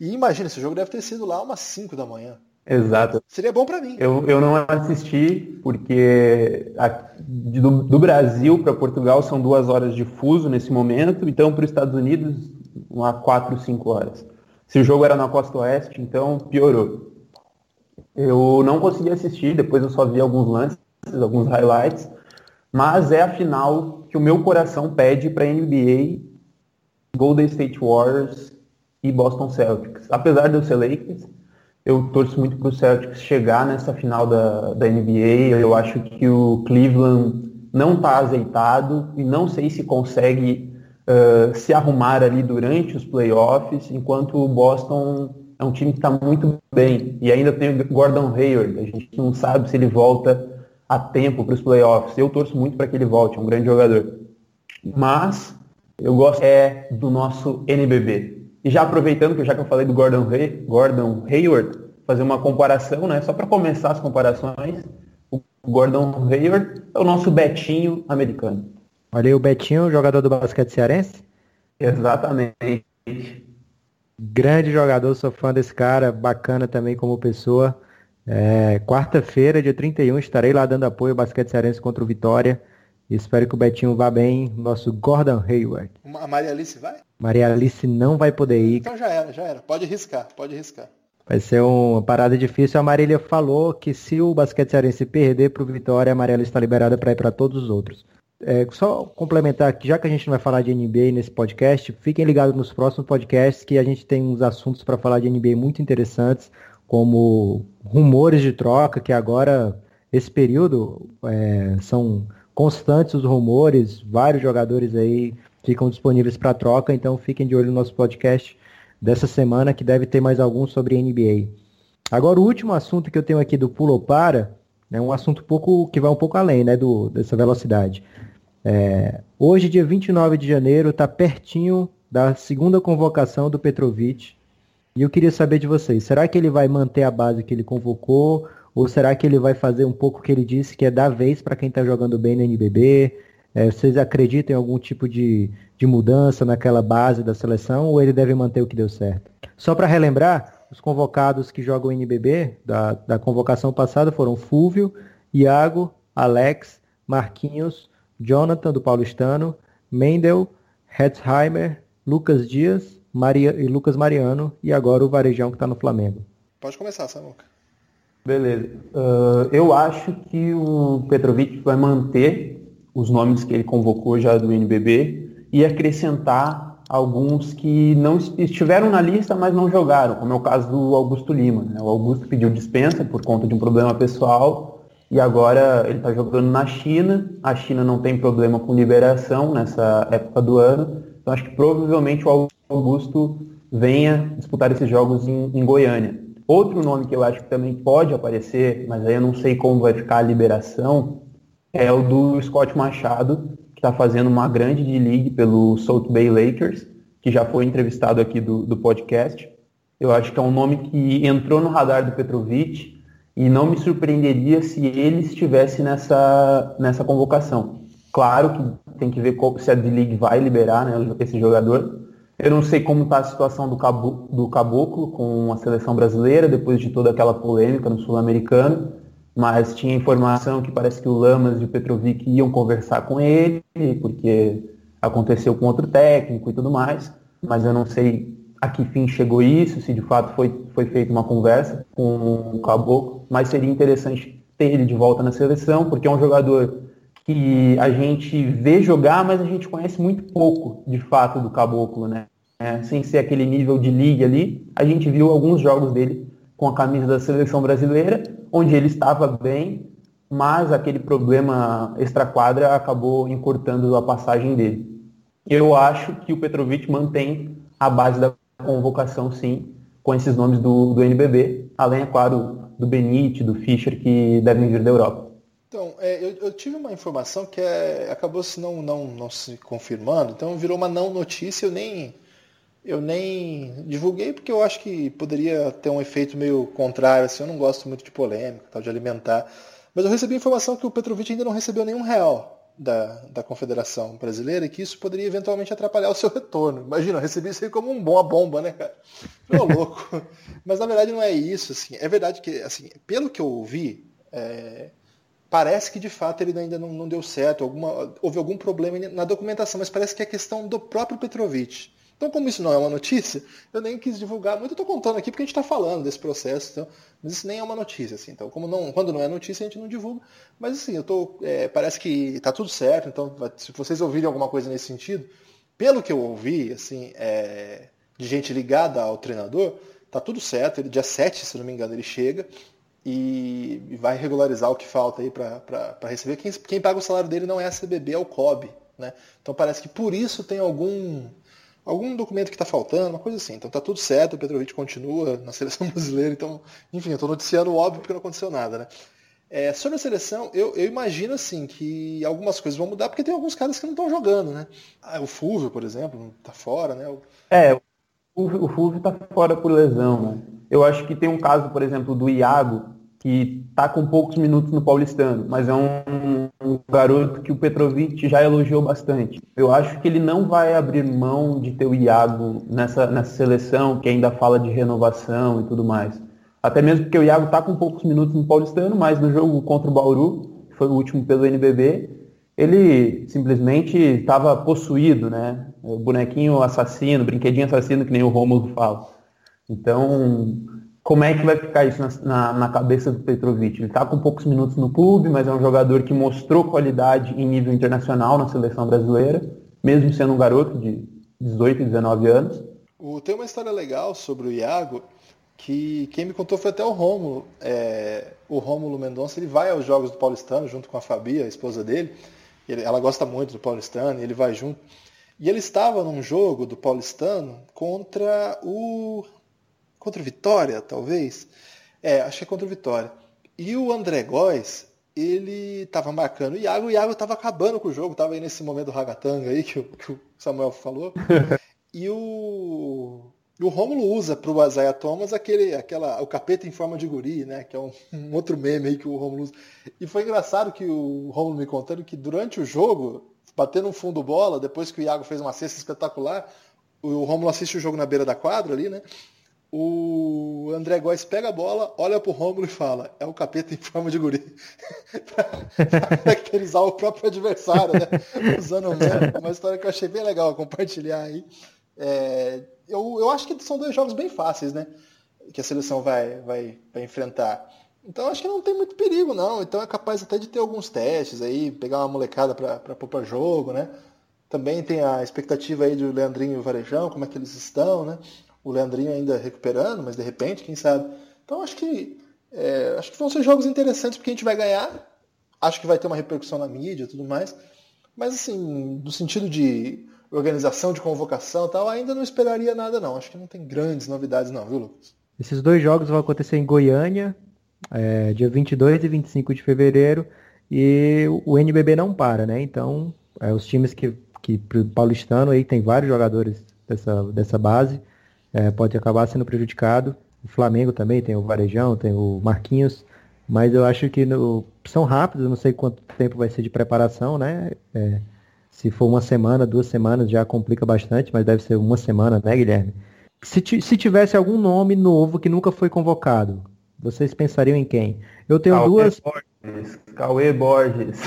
E imagina, esse jogo deve ter sido lá umas 5 da manhã. Exato. Seria bom para mim. Eu, eu não assisti porque a, do, do, Brasil para Portugal são duas horas de fuso nesse momento, então para os Estados Unidos, uma 4, 5 horas. Se o jogo era na costa oeste, então piorou. Eu não consegui assistir, depois eu só vi alguns lances, alguns highlights, mas é a final que o meu coração pede para NBA, Golden State Warriors e Boston Celtics. Apesar de eu ser Lakers, eu torço muito para o Celtics chegar nessa final da, da NBA. Eu acho que o Cleveland não está azeitado e não sei se consegue uh, se arrumar ali durante os playoffs, enquanto o Boston é um time que está muito bem. E ainda tem o Gordon Hayward. A gente não sabe se ele volta a tempo para os playoffs. Eu torço muito para que ele volte, é um grande jogador. Mas eu gosto é do nosso NBB. E já aproveitando que já que eu falei do Gordon, Hay Gordon Hayward, fazer uma comparação, né? Só para começar as comparações, o Gordon Hayward é o nosso Betinho americano. Olha aí o Betinho, jogador do basquete cearense? Exatamente. Grande jogador, sou fã desse cara, bacana também como pessoa. É, Quarta-feira, dia 31, estarei lá dando apoio ao basquete cearense contra o Vitória. Espero que o Betinho vá bem, nosso Gordon Hayward. A Maria Alice vai? Maria Alice não vai poder ir. Então já era, já era. Pode riscar, pode riscar. Vai ser uma parada difícil. A Marília falou que se o basquete cearense perder para o Vitória, a Maria Alice está liberada para ir para todos os outros. É, só complementar aqui, já que a gente não vai falar de NBA nesse podcast, fiquem ligados nos próximos podcasts que a gente tem uns assuntos para falar de NBA muito interessantes, como rumores de troca, que agora, esse período, é, são constantes os rumores, vários jogadores aí ficam disponíveis para troca, então fiquem de olho no nosso podcast dessa semana, que deve ter mais alguns sobre NBA. Agora, o último assunto que eu tenho aqui do Pulo Para, é um assunto pouco que vai um pouco além né, do, dessa velocidade. É, hoje, dia 29 de janeiro, está pertinho da segunda convocação do Petrovic. E eu queria saber de vocês, será que ele vai manter a base que ele convocou? Ou será que ele vai fazer um pouco o que ele disse, que é dar vez para quem está jogando bem no NBB? É, vocês acreditam em algum tipo de, de mudança naquela base da seleção? Ou ele deve manter o que deu certo? Só para relembrar, os convocados que jogam NBB da, da convocação passada foram Fúvio, Iago, Alex, Marquinhos, Jonathan do Paulistano, Mendel, Hetzheimer, Lucas Dias Maria, e Lucas Mariano e agora o Varejão que está no Flamengo. Pode começar, Samuca. Beleza. Uh, eu acho que o Petrovic vai manter os nomes que ele convocou já do NBB e acrescentar alguns que não estiveram na lista, mas não jogaram, como é o caso do Augusto Lima. Né? O Augusto pediu dispensa por conta de um problema pessoal e agora ele está jogando na China. A China não tem problema com liberação nessa época do ano. Então acho que provavelmente o Augusto venha disputar esses jogos em, em Goiânia. Outro nome que eu acho que também pode aparecer, mas aí eu não sei como vai ficar a liberação, é o do Scott Machado, que está fazendo uma grande D-League pelo Salt Bay Lakers, que já foi entrevistado aqui do, do podcast. Eu acho que é um nome que entrou no radar do Petrovic e não me surpreenderia se ele estivesse nessa, nessa convocação. Claro que tem que ver se a D-League vai liberar né, esse jogador. Eu não sei como está a situação do, do Caboclo com a seleção brasileira, depois de toda aquela polêmica no Sul-Americano, mas tinha informação que parece que o Lamas e o Petrovic iam conversar com ele, porque aconteceu com outro técnico e tudo mais, mas eu não sei a que fim chegou isso, se de fato foi, foi feita uma conversa com o Caboclo, mas seria interessante ter ele de volta na seleção, porque é um jogador que a gente vê jogar, mas a gente conhece muito pouco de fato do Caboclo, né? É, sem ser aquele nível de liga ali, a gente viu alguns jogos dele com a camisa da seleção brasileira, onde ele estava bem, mas aquele problema extra-quadra acabou encurtando a passagem dele. Eu acho que o Petrovic mantém a base da convocação, sim, com esses nomes do, do NBB, além, é claro, do Benite, do Fischer, que devem vir da Europa. Então, é, eu, eu, tive uma informação que é, acabou se não, não, não se confirmando, então virou uma não notícia, eu nem, eu nem divulguei porque eu acho que poderia ter um efeito meio contrário, assim, eu não gosto muito de polêmica, tal, de alimentar. Mas eu recebi informação que o Petrovic ainda não recebeu nenhum real da, da Confederação Brasileira e que isso poderia eventualmente atrapalhar o seu retorno. Imagina, eu recebi isso aí como um bom, uma bomba, né, cara? Tô louco. Mas na verdade não é isso, assim. É verdade que, assim, pelo que eu ouvi, é, parece que de fato ele ainda não, não deu certo, alguma, houve algum problema na documentação, mas parece que é questão do próprio Petrovic. Então, como isso não é uma notícia, eu nem quis divulgar muito. Eu estou contando aqui porque a gente está falando desse processo, então, mas isso nem é uma notícia. Assim, então, como não, quando não é notícia, a gente não divulga. Mas assim, eu tô, é, parece que está tudo certo. Então, se vocês ouvirem alguma coisa nesse sentido, pelo que eu ouvi, assim, é, de gente ligada ao treinador, está tudo certo. Ele, dia 7, se não me engano, ele chega e, e vai regularizar o que falta aí para receber. Quem, quem paga o salário dele não é a CBB, é o COB. Né? Então parece que por isso tem algum algum documento que está faltando, uma coisa assim. Então tá tudo certo, o Petrovic continua na seleção brasileira, então, enfim, eu estou noticiando óbvio porque não aconteceu nada, né? É, sobre a seleção, eu, eu, imagino assim que algumas coisas vão mudar, porque tem alguns caras que não estão jogando, né? Ah, o Fulvio, por exemplo, está fora, né? O... É, o, Fulvio está fora por lesão, né? Eu acho que tem um caso, por exemplo, do Iago, que está com poucos minutos no Paulistano, mas é um, um, garoto que o Petrovic já elogiou bastante. Eu acho que ele não vai abrir mão de ter o Iago nessa, nessa seleção, que ainda fala de renovação e tudo mais. Até mesmo porque o Iago está com poucos minutos no Paulistano, mas no jogo contra o Bauru, que foi o último pelo NBB, ele simplesmente estava possuído, né? O bonequinho assassino, brinquedinho assassino, que nem o Rômulo fala. Então, como é que vai ficar isso na, na, na cabeça do Petrovic? Ele está com poucos minutos no clube, mas é um jogador que mostrou qualidade em nível internacional na seleção brasileira, mesmo sendo um garoto de 18, 19 anos. O, tem uma história legal sobre o Iago, que quem me contou foi até o Rômulo. É, o Rômulo Mendonça ele vai aos jogos do Paulistano junto com a Fabi, a esposa dele. Ele, ela gosta muito do Paulistano, ele vai junto. E ele estava num jogo do Paulistano contra o Contra o Vitória, talvez? É, acho que é contra o Vitória. E o André Góes, ele estava marcando o Iago, o Iago estava acabando com o jogo, estava aí nesse momento do ragatanga aí que o, que o Samuel falou. e o, o Rômulo usa para o Azaia Thomas aquele, aquela, o capeta em forma de guri, né? Que é um, um, outro meme aí que o Rômulo usa. E foi engraçado que o Rômulo me contando que durante o jogo, batendo um fundo bola, depois que o Iago fez uma cesta espetacular, o Rômulo assiste o jogo na beira da quadra ali, né? O André Góes pega a bola, olha pro Rômulo e fala, é o capeta em forma de guri. pra caracterizar o próprio adversário, né? Usando uma história que eu achei bem legal compartilhar aí. É, eu, eu acho que são dois jogos bem fáceis, né? Que a seleção vai, vai, vai enfrentar. Então acho que não tem muito perigo, não. Então é capaz até de ter alguns testes aí, pegar uma molecada para pôr para jogo, né? Também tem a expectativa aí do Leandrinho e o Varejão, como é que eles estão, né? O Leandrinho ainda recuperando, mas de repente, quem sabe. Então acho que é, acho que vão ser jogos interessantes porque a gente vai ganhar. Acho que vai ter uma repercussão na mídia e tudo mais. Mas assim, no sentido de organização de convocação e tal, ainda não esperaria nada não. Acho que não tem grandes novidades não, viu, Lucas? Esses dois jogos vão acontecer em Goiânia, é, dia 22 e 25 de fevereiro, e o NBB não para, né? Então, é, os times que, que paulistano aí tem vários jogadores dessa, dessa base, é, pode acabar sendo prejudicado. O Flamengo também tem o Varejão, tem o Marquinhos, mas eu acho que no, são rápidos, não sei quanto tempo vai ser de preparação, né? É, se for uma semana, duas semanas já complica bastante, mas deve ser uma semana, né, Guilherme? Se, se tivesse algum nome novo que nunca foi convocado, vocês pensariam em quem? Eu tenho Cauê duas. Borges. Cauê Borges.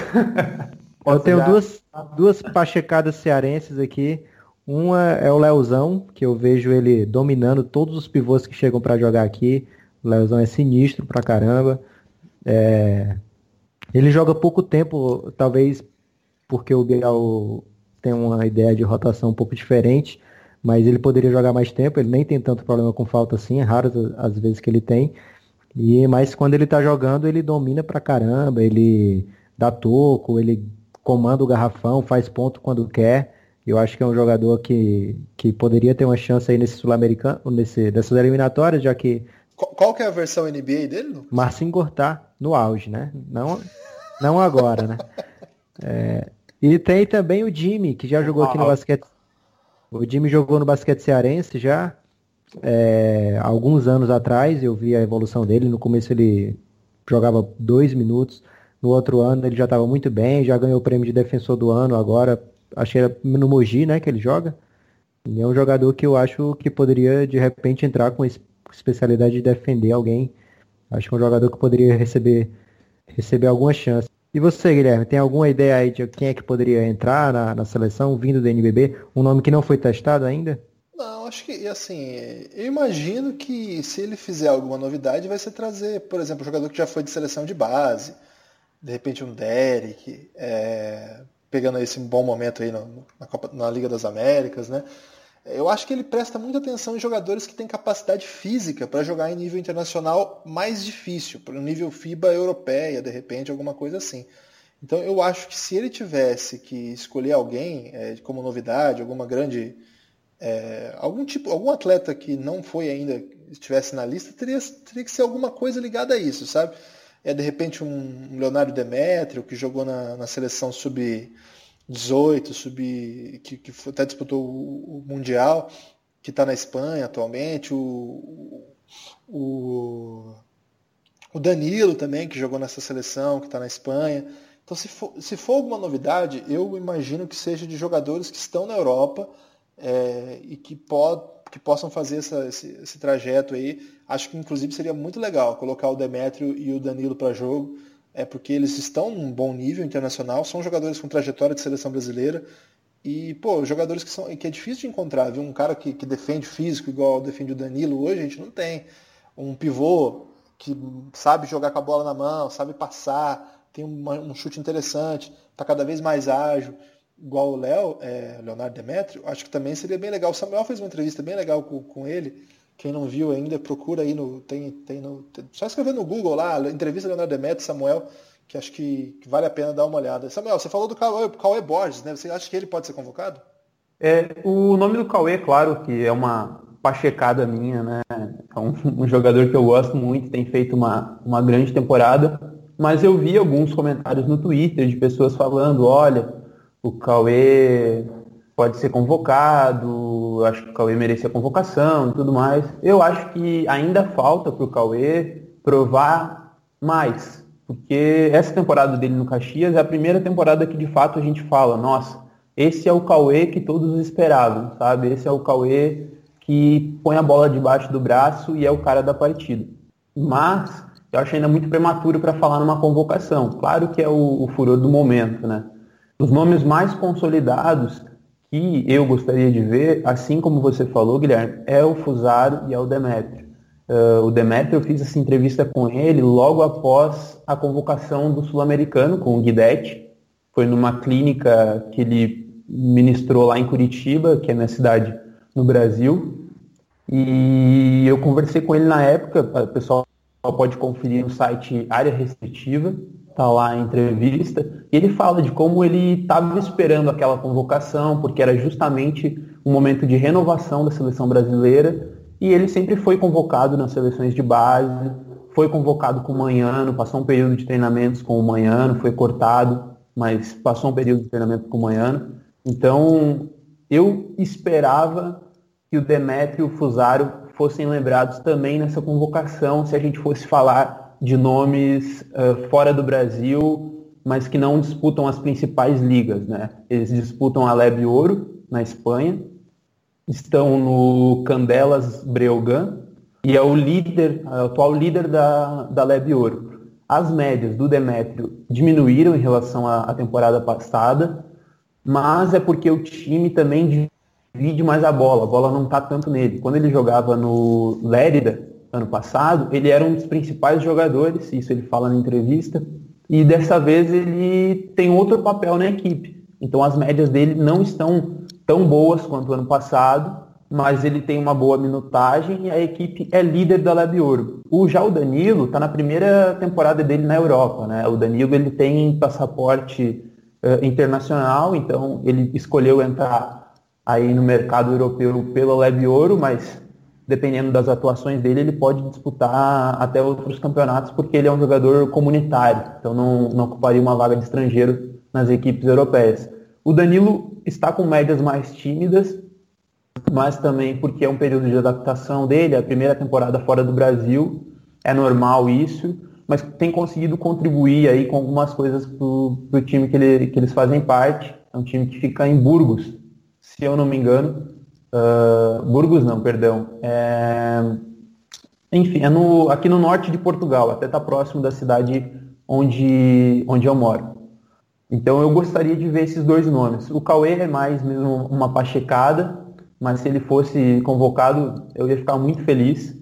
eu tenho duas, duas pachecadas cearenses aqui. Uma é o Leozão, que eu vejo ele dominando todos os pivôs que chegam para jogar aqui. O Leozão é sinistro pra caramba. É... Ele joga pouco tempo, talvez porque o Biel tem uma ideia de rotação um pouco diferente, mas ele poderia jogar mais tempo. Ele nem tem tanto problema com falta assim, é raro as vezes que ele tem. E, mas quando ele tá jogando, ele domina pra caramba, ele dá toco, ele comanda o garrafão, faz ponto quando quer. Eu acho que é um jogador que, que poderia ter uma chance aí nesse sul-americano, nesse, dessas eliminatórias, já que. Qual, que é a versão NBA dele? Marcinho Gortá, no auge, né? Não, não agora, né? É, e tem também o Jimmy, que já jogou aqui no basquete. O Jimmy jogou no basquete cearense já. É, alguns anos atrás eu vi a evolução dele. No começo ele jogava dois minutos. No outro ano ele já estava muito bem, já ganhou o prêmio de defensor do ano agora acho que era no Mogi, né, que ele joga. E é um jogador que eu acho que poderia de repente entrar com especialidade de defender alguém. Acho que é um jogador que poderia receber receber alguma chance. E você, Guilherme, tem alguma ideia aí de quem é que poderia entrar na, na seleção vindo do NBB? Um nome que não foi testado ainda? Não, acho que assim, eu imagino que se ele fizer alguma novidade, vai ser trazer, por exemplo, um jogador que já foi de seleção de base, de repente um Derek, é, pegando esse bom momento aí no, na, Copa, na Liga das Américas, né? Eu acho que ele presta muita atenção em jogadores que têm capacidade física para jogar em nível internacional mais difícil, para o nível FIBA europeia, de repente, alguma coisa assim. Então eu acho que se ele tivesse que escolher alguém é, como novidade, alguma grande. É, algum tipo, algum atleta que não foi ainda, estivesse na lista, teria, teria que ser alguma coisa ligada a isso, sabe? É de repente um Leonardo Demétrio, que jogou na, na seleção sub-18, sub, que, que até disputou o, o Mundial, que está na Espanha atualmente, o, o, o Danilo também, que jogou nessa seleção, que está na Espanha. Então, se for, se for alguma novidade, eu imagino que seja de jogadores que estão na Europa é, e que pode, que possam fazer essa, esse, esse, trajeto aí. Acho que inclusive seria muito legal colocar o Demétrio e o Danilo para jogo, é porque eles estão num bom nível internacional, são jogadores com trajetória de seleção brasileira. E, pô, jogadores que, são, que é difícil de encontrar, viu? Um cara que, que defende físico igual defende o Danilo hoje, a gente não tem. Um pivô que sabe jogar com a bola na mão, sabe passar, tem uma, um chute interessante, está cada vez mais ágil igual o Léo, é, Leonardo Demetrio, acho que também seria bem legal. O Samuel fez uma entrevista bem legal com, com ele. Quem não viu ainda, procura aí no. Tem, tem no. Tem, só escrever no Google lá, entrevista Leonardo Demetrio, Samuel, que acho que, que, vale a pena dar uma olhada. Samuel, você falou do Cauê, Cauê Borges, né? Você acha que ele pode ser convocado? É, o nome do Cauê, claro, que é uma pachecada minha, né? É um, um jogador que eu gosto muito, tem feito uma, uma grande temporada. Mas eu vi alguns comentários no Twitter de pessoas falando, olha, o Cauê pode ser convocado, acho que o Cauê merecia convocação e tudo mais. Eu acho que ainda falta para o Cauê provar mais, porque essa temporada dele no Caxias é a primeira temporada que de fato a gente fala, nossa, esse é o Cauê que todos esperavam, sabe? Esse é o Cauê que põe a bola debaixo do braço e é o cara da partida. Mas eu acho ainda muito prematuro para falar numa convocação. Claro que é o, o furor do momento, né? Os nomes mais consolidados que eu gostaria de ver, assim como você falou, Guilherme, é o Fusaro e é o Demetrio. Uh, o Demetrio, eu fiz essa entrevista com ele logo após a convocação do Sul-Americano, com o Guidetti. Foi numa clínica que ele ministrou lá em Curitiba, que é minha cidade no Brasil. E eu conversei com ele na época, o pessoal pode conferir no site Área Restritiva, tá lá a entrevista, e ele fala de como ele estava esperando aquela convocação, porque era justamente um momento de renovação da seleção brasileira, e ele sempre foi convocado nas seleções de base, foi convocado com o Manhano, passou um período de treinamentos com o Manhano, foi cortado, mas passou um período de treinamento com o Manhano. Então, eu esperava que o Demetrio e o Fusaro fossem lembrados também nessa convocação, se a gente fosse falar de nomes uh, fora do Brasil, mas que não disputam as principais ligas. Né? Eles disputam a Leb Ouro, na Espanha, estão no Candelas Breogán, e é o líder, é o atual líder da, da Leb Ouro. As médias do Demétrio diminuíram em relação à, à temporada passada, mas é porque o time também divide mais a bola, a bola não está tanto nele. Quando ele jogava no Lérida, ano passado, ele era um dos principais jogadores, isso ele fala na entrevista, e dessa vez ele tem outro papel na equipe. Então as médias dele não estão tão boas quanto ano passado, mas ele tem uma boa minutagem e a equipe é líder da Lab Ouro. O, já o Danilo está na primeira temporada dele na Europa. Né? O Danilo ele tem passaporte uh, internacional, então ele escolheu entrar aí no mercado europeu pela Lab Ouro, mas dependendo das atuações dele, ele pode disputar até outros campeonatos, porque ele é um jogador comunitário, então não, não ocuparia uma vaga de estrangeiro nas equipes europeias. O Danilo está com médias mais tímidas, mas também porque é um período de adaptação dele, a primeira temporada fora do Brasil, é normal isso, mas tem conseguido contribuir aí com algumas coisas para o time que, ele, que eles fazem parte. É um time que fica em Burgos, se eu não me engano, Uh, Burgos não, perdão. É, enfim, é no, aqui no norte de Portugal, até está próximo da cidade onde, onde eu moro. Então eu gostaria de ver esses dois nomes. O Cauê é mais mesmo uma pachecada, mas se ele fosse convocado, eu ia ficar muito feliz,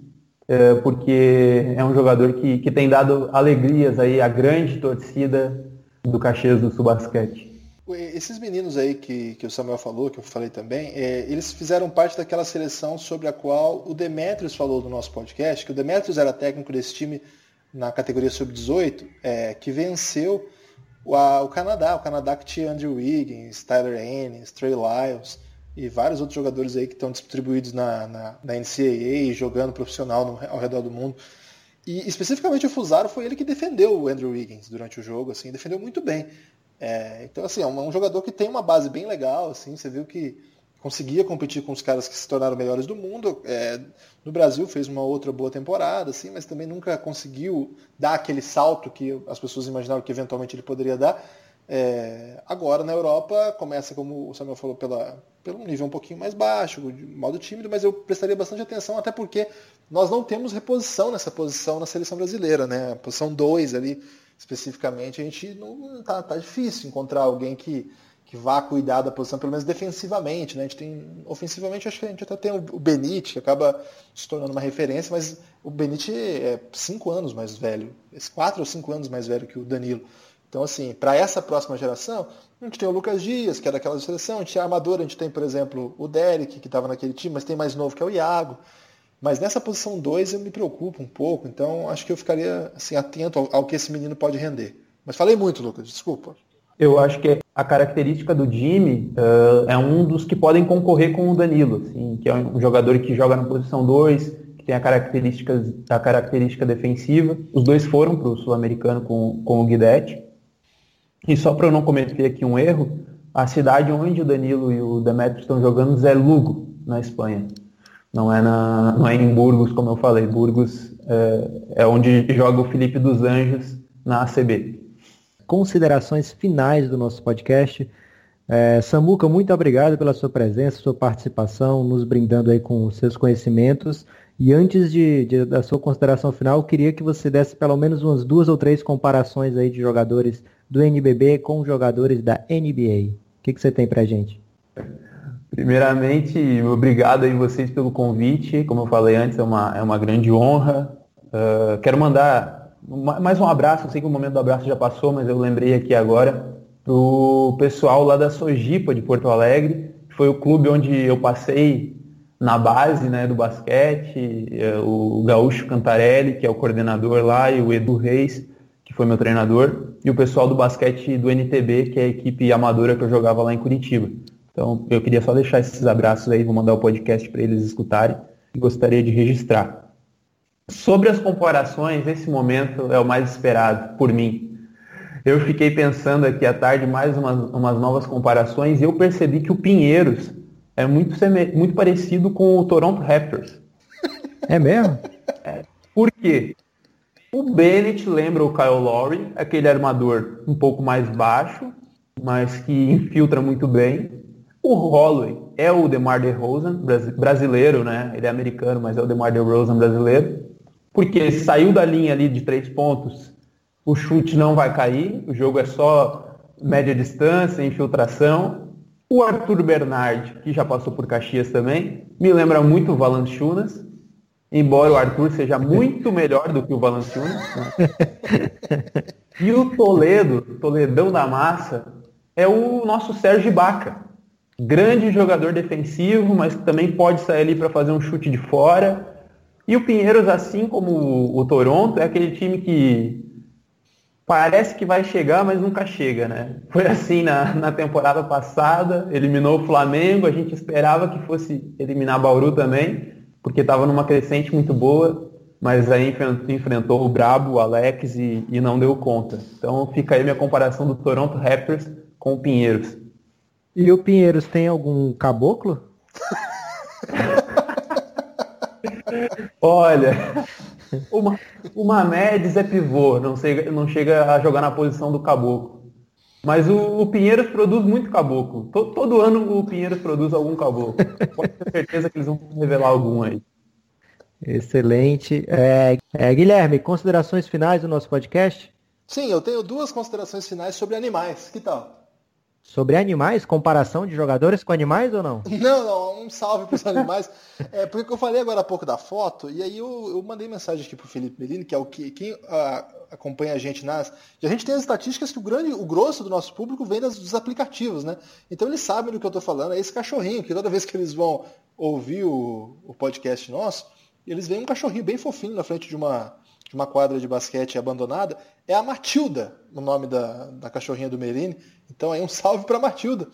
é, porque é um jogador que, que tem dado alegrias aí à grande torcida do Caxias do Sul Basquete. Esses meninos aí que, que o Samuel falou, que eu falei também, é, eles fizeram parte daquela seleção sobre a qual o Demetrios falou no nosso podcast, que o Demetrios era técnico desse time na categoria sub-18, é, que venceu o, a, o, Canadá. O Canadá que tinha Andrew Wiggins, Tyler Ennis, Trey Lyles e vários outros jogadores aí que estão distribuídos na, na, na NCAA, jogando profissional no, ao redor do mundo. E especificamente o Fusaro foi ele que defendeu o Andrew Wiggins durante o jogo, assim, defendeu muito bem. É, então, assim, é um, um, jogador que tem uma base bem legal, assim, você viu que conseguia competir com os caras que se tornaram melhores do mundo. É, no Brasil fez uma outra boa temporada, assim, mas também nunca conseguiu dar aquele salto que as pessoas imaginavam que eventualmente ele poderia dar. É, agora na Europa começa, como o Samuel falou, pela, pelo nível um pouquinho mais baixo, de modo tímido, mas eu prestaria bastante atenção, até porque nós não temos reposição nessa posição na seleção brasileira, né? A posição 2 ali especificamente, a gente não tá, tá difícil encontrar alguém que, que vá cuidar da posição, pelo menos defensivamente. Né? A gente tem, ofensivamente, acho que a gente até tem o Benite, que acaba se tornando uma referência, mas o Benite é cinco anos mais velho, quatro ou cinco anos mais velho que o Danilo. Então, assim, para essa próxima geração, a gente tem o Lucas Dias, que é daquela seleção, a gente tem a armadura, a gente tem, por exemplo, o Derek, que estava naquele time, mas tem mais novo que é o Iago. Mas nessa posição 2 eu me preocupo um pouco, então acho que eu ficaria assim, atento ao, ao, que esse menino pode render. Mas falei muito, Lucas, desculpa. Eu acho que a característica do Jimmy uh, é um dos que podem concorrer com o Danilo, assim, que é um jogador que joga na posição 2, que tem a característica, a característica defensiva. Os dois foram para o Sul-Americano com, com o Guidetti. E só para eu não cometer aqui um erro, a cidade onde o Danilo e o Demetrio estão jogando é Lugo, na Espanha. Não é, na, não é em Burgos, como eu falei. Burgos é, é onde joga o Felipe dos Anjos na ACB. Considerações finais do nosso podcast. É, Samuca, muito obrigado pela sua presença, sua participação, nos brindando aí com seus conhecimentos. E antes de, de, da sua consideração final, eu queria que você desse pelo menos umas duas ou três comparações aí de jogadores do NBB com jogadores da NBA. O que, que você tem pra gente? Primeiramente, obrigado aí vocês pelo convite. Como eu falei antes, é uma, é uma grande honra. Uh, quero mandar mais um abraço. Eu sei que o momento do abraço já passou, mas eu lembrei aqui agora pro pessoal lá da Sojipa de Porto Alegre. Que foi o clube onde eu passei na base né, do basquete. É, o Gaúcho Cantarelli, que é o coordenador lá, e o Edu Reis, que foi meu treinador. E o pessoal do basquete do NTB, que é a equipe amadora que eu jogava lá em Curitiba. Então, eu queria só deixar esses abraços aí, vou mandar o podcast para eles escutarem e gostaria de registrar. Sobre as comparações, esse momento é o mais esperado por mim. Eu fiquei pensando aqui à tarde mais umas, umas novas comparações e eu percebi que o Pinheiros é muito, muito parecido com o Toronto Raptors. É mesmo? É. Por quê? O Bennett lembra o Kyle Lowry, aquele armador um pouco mais baixo, mas que infiltra muito bem. O Holloway é o DeMar DeRozan, brasileiro, né? Ele é americano, mas é o DeMar DeRozan brasileiro. Porque saiu da linha ali de três pontos, o chute não vai cair, o jogo é só média distância, infiltração. O Arthur Bernard, que já passou por Caxias também, me lembra muito o Valanciunas, embora o Arthur seja muito melhor do que o Valanciunas. Né? E o Toledo, Toledão da Massa, é o nosso Sérgio Baca grande jogador defensivo, mas que também pode sair ali para fazer um chute de fora. E o Pinheiros, assim como o Toronto, é aquele time que parece que vai chegar, mas nunca chega, né? Foi assim na, na temporada passada, eliminou o Flamengo, a gente esperava que fosse eliminar Bauru também, porque estava numa crescente muito boa, mas aí enfrentou o Brabo, o Alex e, e não deu conta. Então fica aí minha comparação do Toronto Raptors com o Pinheiros. E o Pinheiros tem algum caboclo? Olha, uma, o Mamedes é pivô, não chega, não chega a jogar na posição do caboclo. Mas o, o Pinheiros produz muito caboclo. Todo, todo, ano o Pinheiros produz algum caboclo. Pode ter certeza que eles vão revelar algum aí. Excelente. É, é, Guilherme, considerações finais do nosso podcast? Sim, eu tenho duas considerações finais sobre animais. Que tal? Sobre animais? Comparação de jogadores com animais ou não? Não, não, um salve para os animais. É, porque eu falei agora há pouco da foto, e aí eu, eu mandei mensagem aqui para o Felipe Melini, que é o que quem a, acompanha a gente nas. E a gente tem as estatísticas que o grande, o grosso do nosso público vem das, dos aplicativos, né? Então eles sabem do que eu estou falando, é esse cachorrinho, que toda vez que eles vão ouvir o, o podcast nosso, eles veem um cachorrinho bem fofinho na frente de uma, de uma quadra de basquete abandonada, é a Matilda, o nome da, da cachorrinha do Merini. Então aí um salve para Matilda.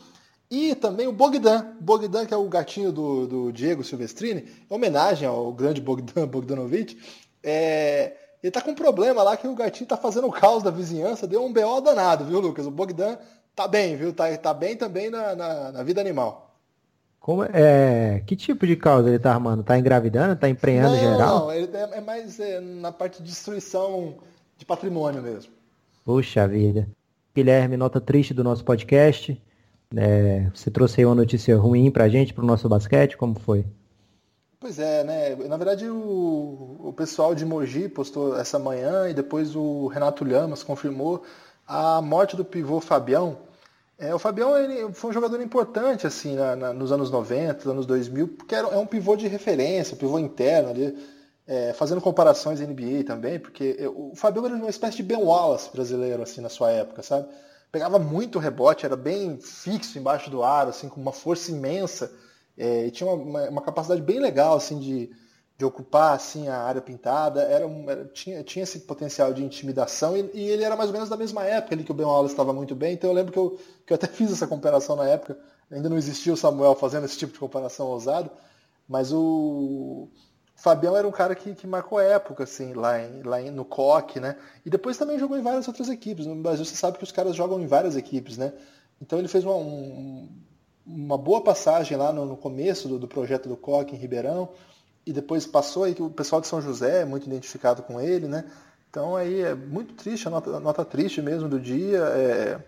E também o Bogdan, Bogdan que é o gatinho do, do Diego Silvestrini, em homenagem ao grande Bogdan Bogdanovic. É, ele tá com um problema lá que o gatinho tá fazendo o caos da vizinhança, deu um BO danado, viu, Lucas? O Bogdan tá bem, viu? Tá, tá bem também na, na, na vida animal. Como, é, que tipo de causa ele tá armando? Tá engravidando? Tá emprenhando não, geral? Não, ele é, é mais é, na parte de destruição de patrimônio mesmo. Puxa vida. Guilherme, nota triste do nosso podcast. É, você trouxe aí uma notícia ruim pra gente, pro nosso basquete, como foi? Pois é, né? Na verdade o, o pessoal de Mogi postou essa manhã e depois o Renato Lamas confirmou a morte do pivô Fabião, é, o Fabião ele foi um jogador importante assim na, na, nos anos 90, anos 2000, porque era, é um pivô de referência, pivô interno ali, é, fazendo comparações NBA também, porque o Fabião era uma espécie de Ben Wallace brasileiro assim na sua época, sabe? Pegava muito rebote, era bem fixo embaixo do aro, assim, com uma força imensa, é, e tinha uma, uma, capacidade bem legal assim de de ocupar assim a área pintada, era, era tinha, tinha esse potencial de intimidação e, e, ele era mais ou menos da mesma época ali que o Ben Wallace estava muito bem, então eu lembro que eu, que eu até fiz essa comparação na época, ainda não existia o Samuel fazendo esse tipo de comparação ousado, mas o Fabião era um cara que, que marcou época, assim, lá, em, lá em, no Coque, né? E depois também jogou em várias outras equipes. No Brasil você sabe que os caras jogam em várias equipes, né? Então ele fez uma, um, uma boa passagem lá no, no começo do, do projeto do Coque em Ribeirão e depois passou aí que o pessoal de São José é muito identificado com ele, né? Então aí é muito triste, a nota, a nota triste mesmo do dia. É,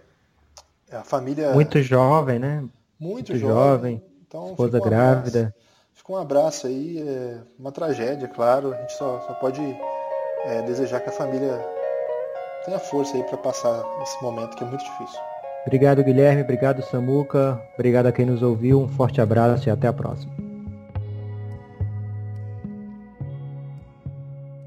é a família. Muito jovem, né? Muito, muito jovem. jovem. Então, esposa grávida. Fica um abraço aí, é uma tragédia, claro. A gente só, só pode é, desejar que a família tenha força aí para passar esse momento que é muito difícil. Obrigado, Guilherme. Obrigado, Samuca. Obrigado a quem nos ouviu. Um forte abraço e até a próxima.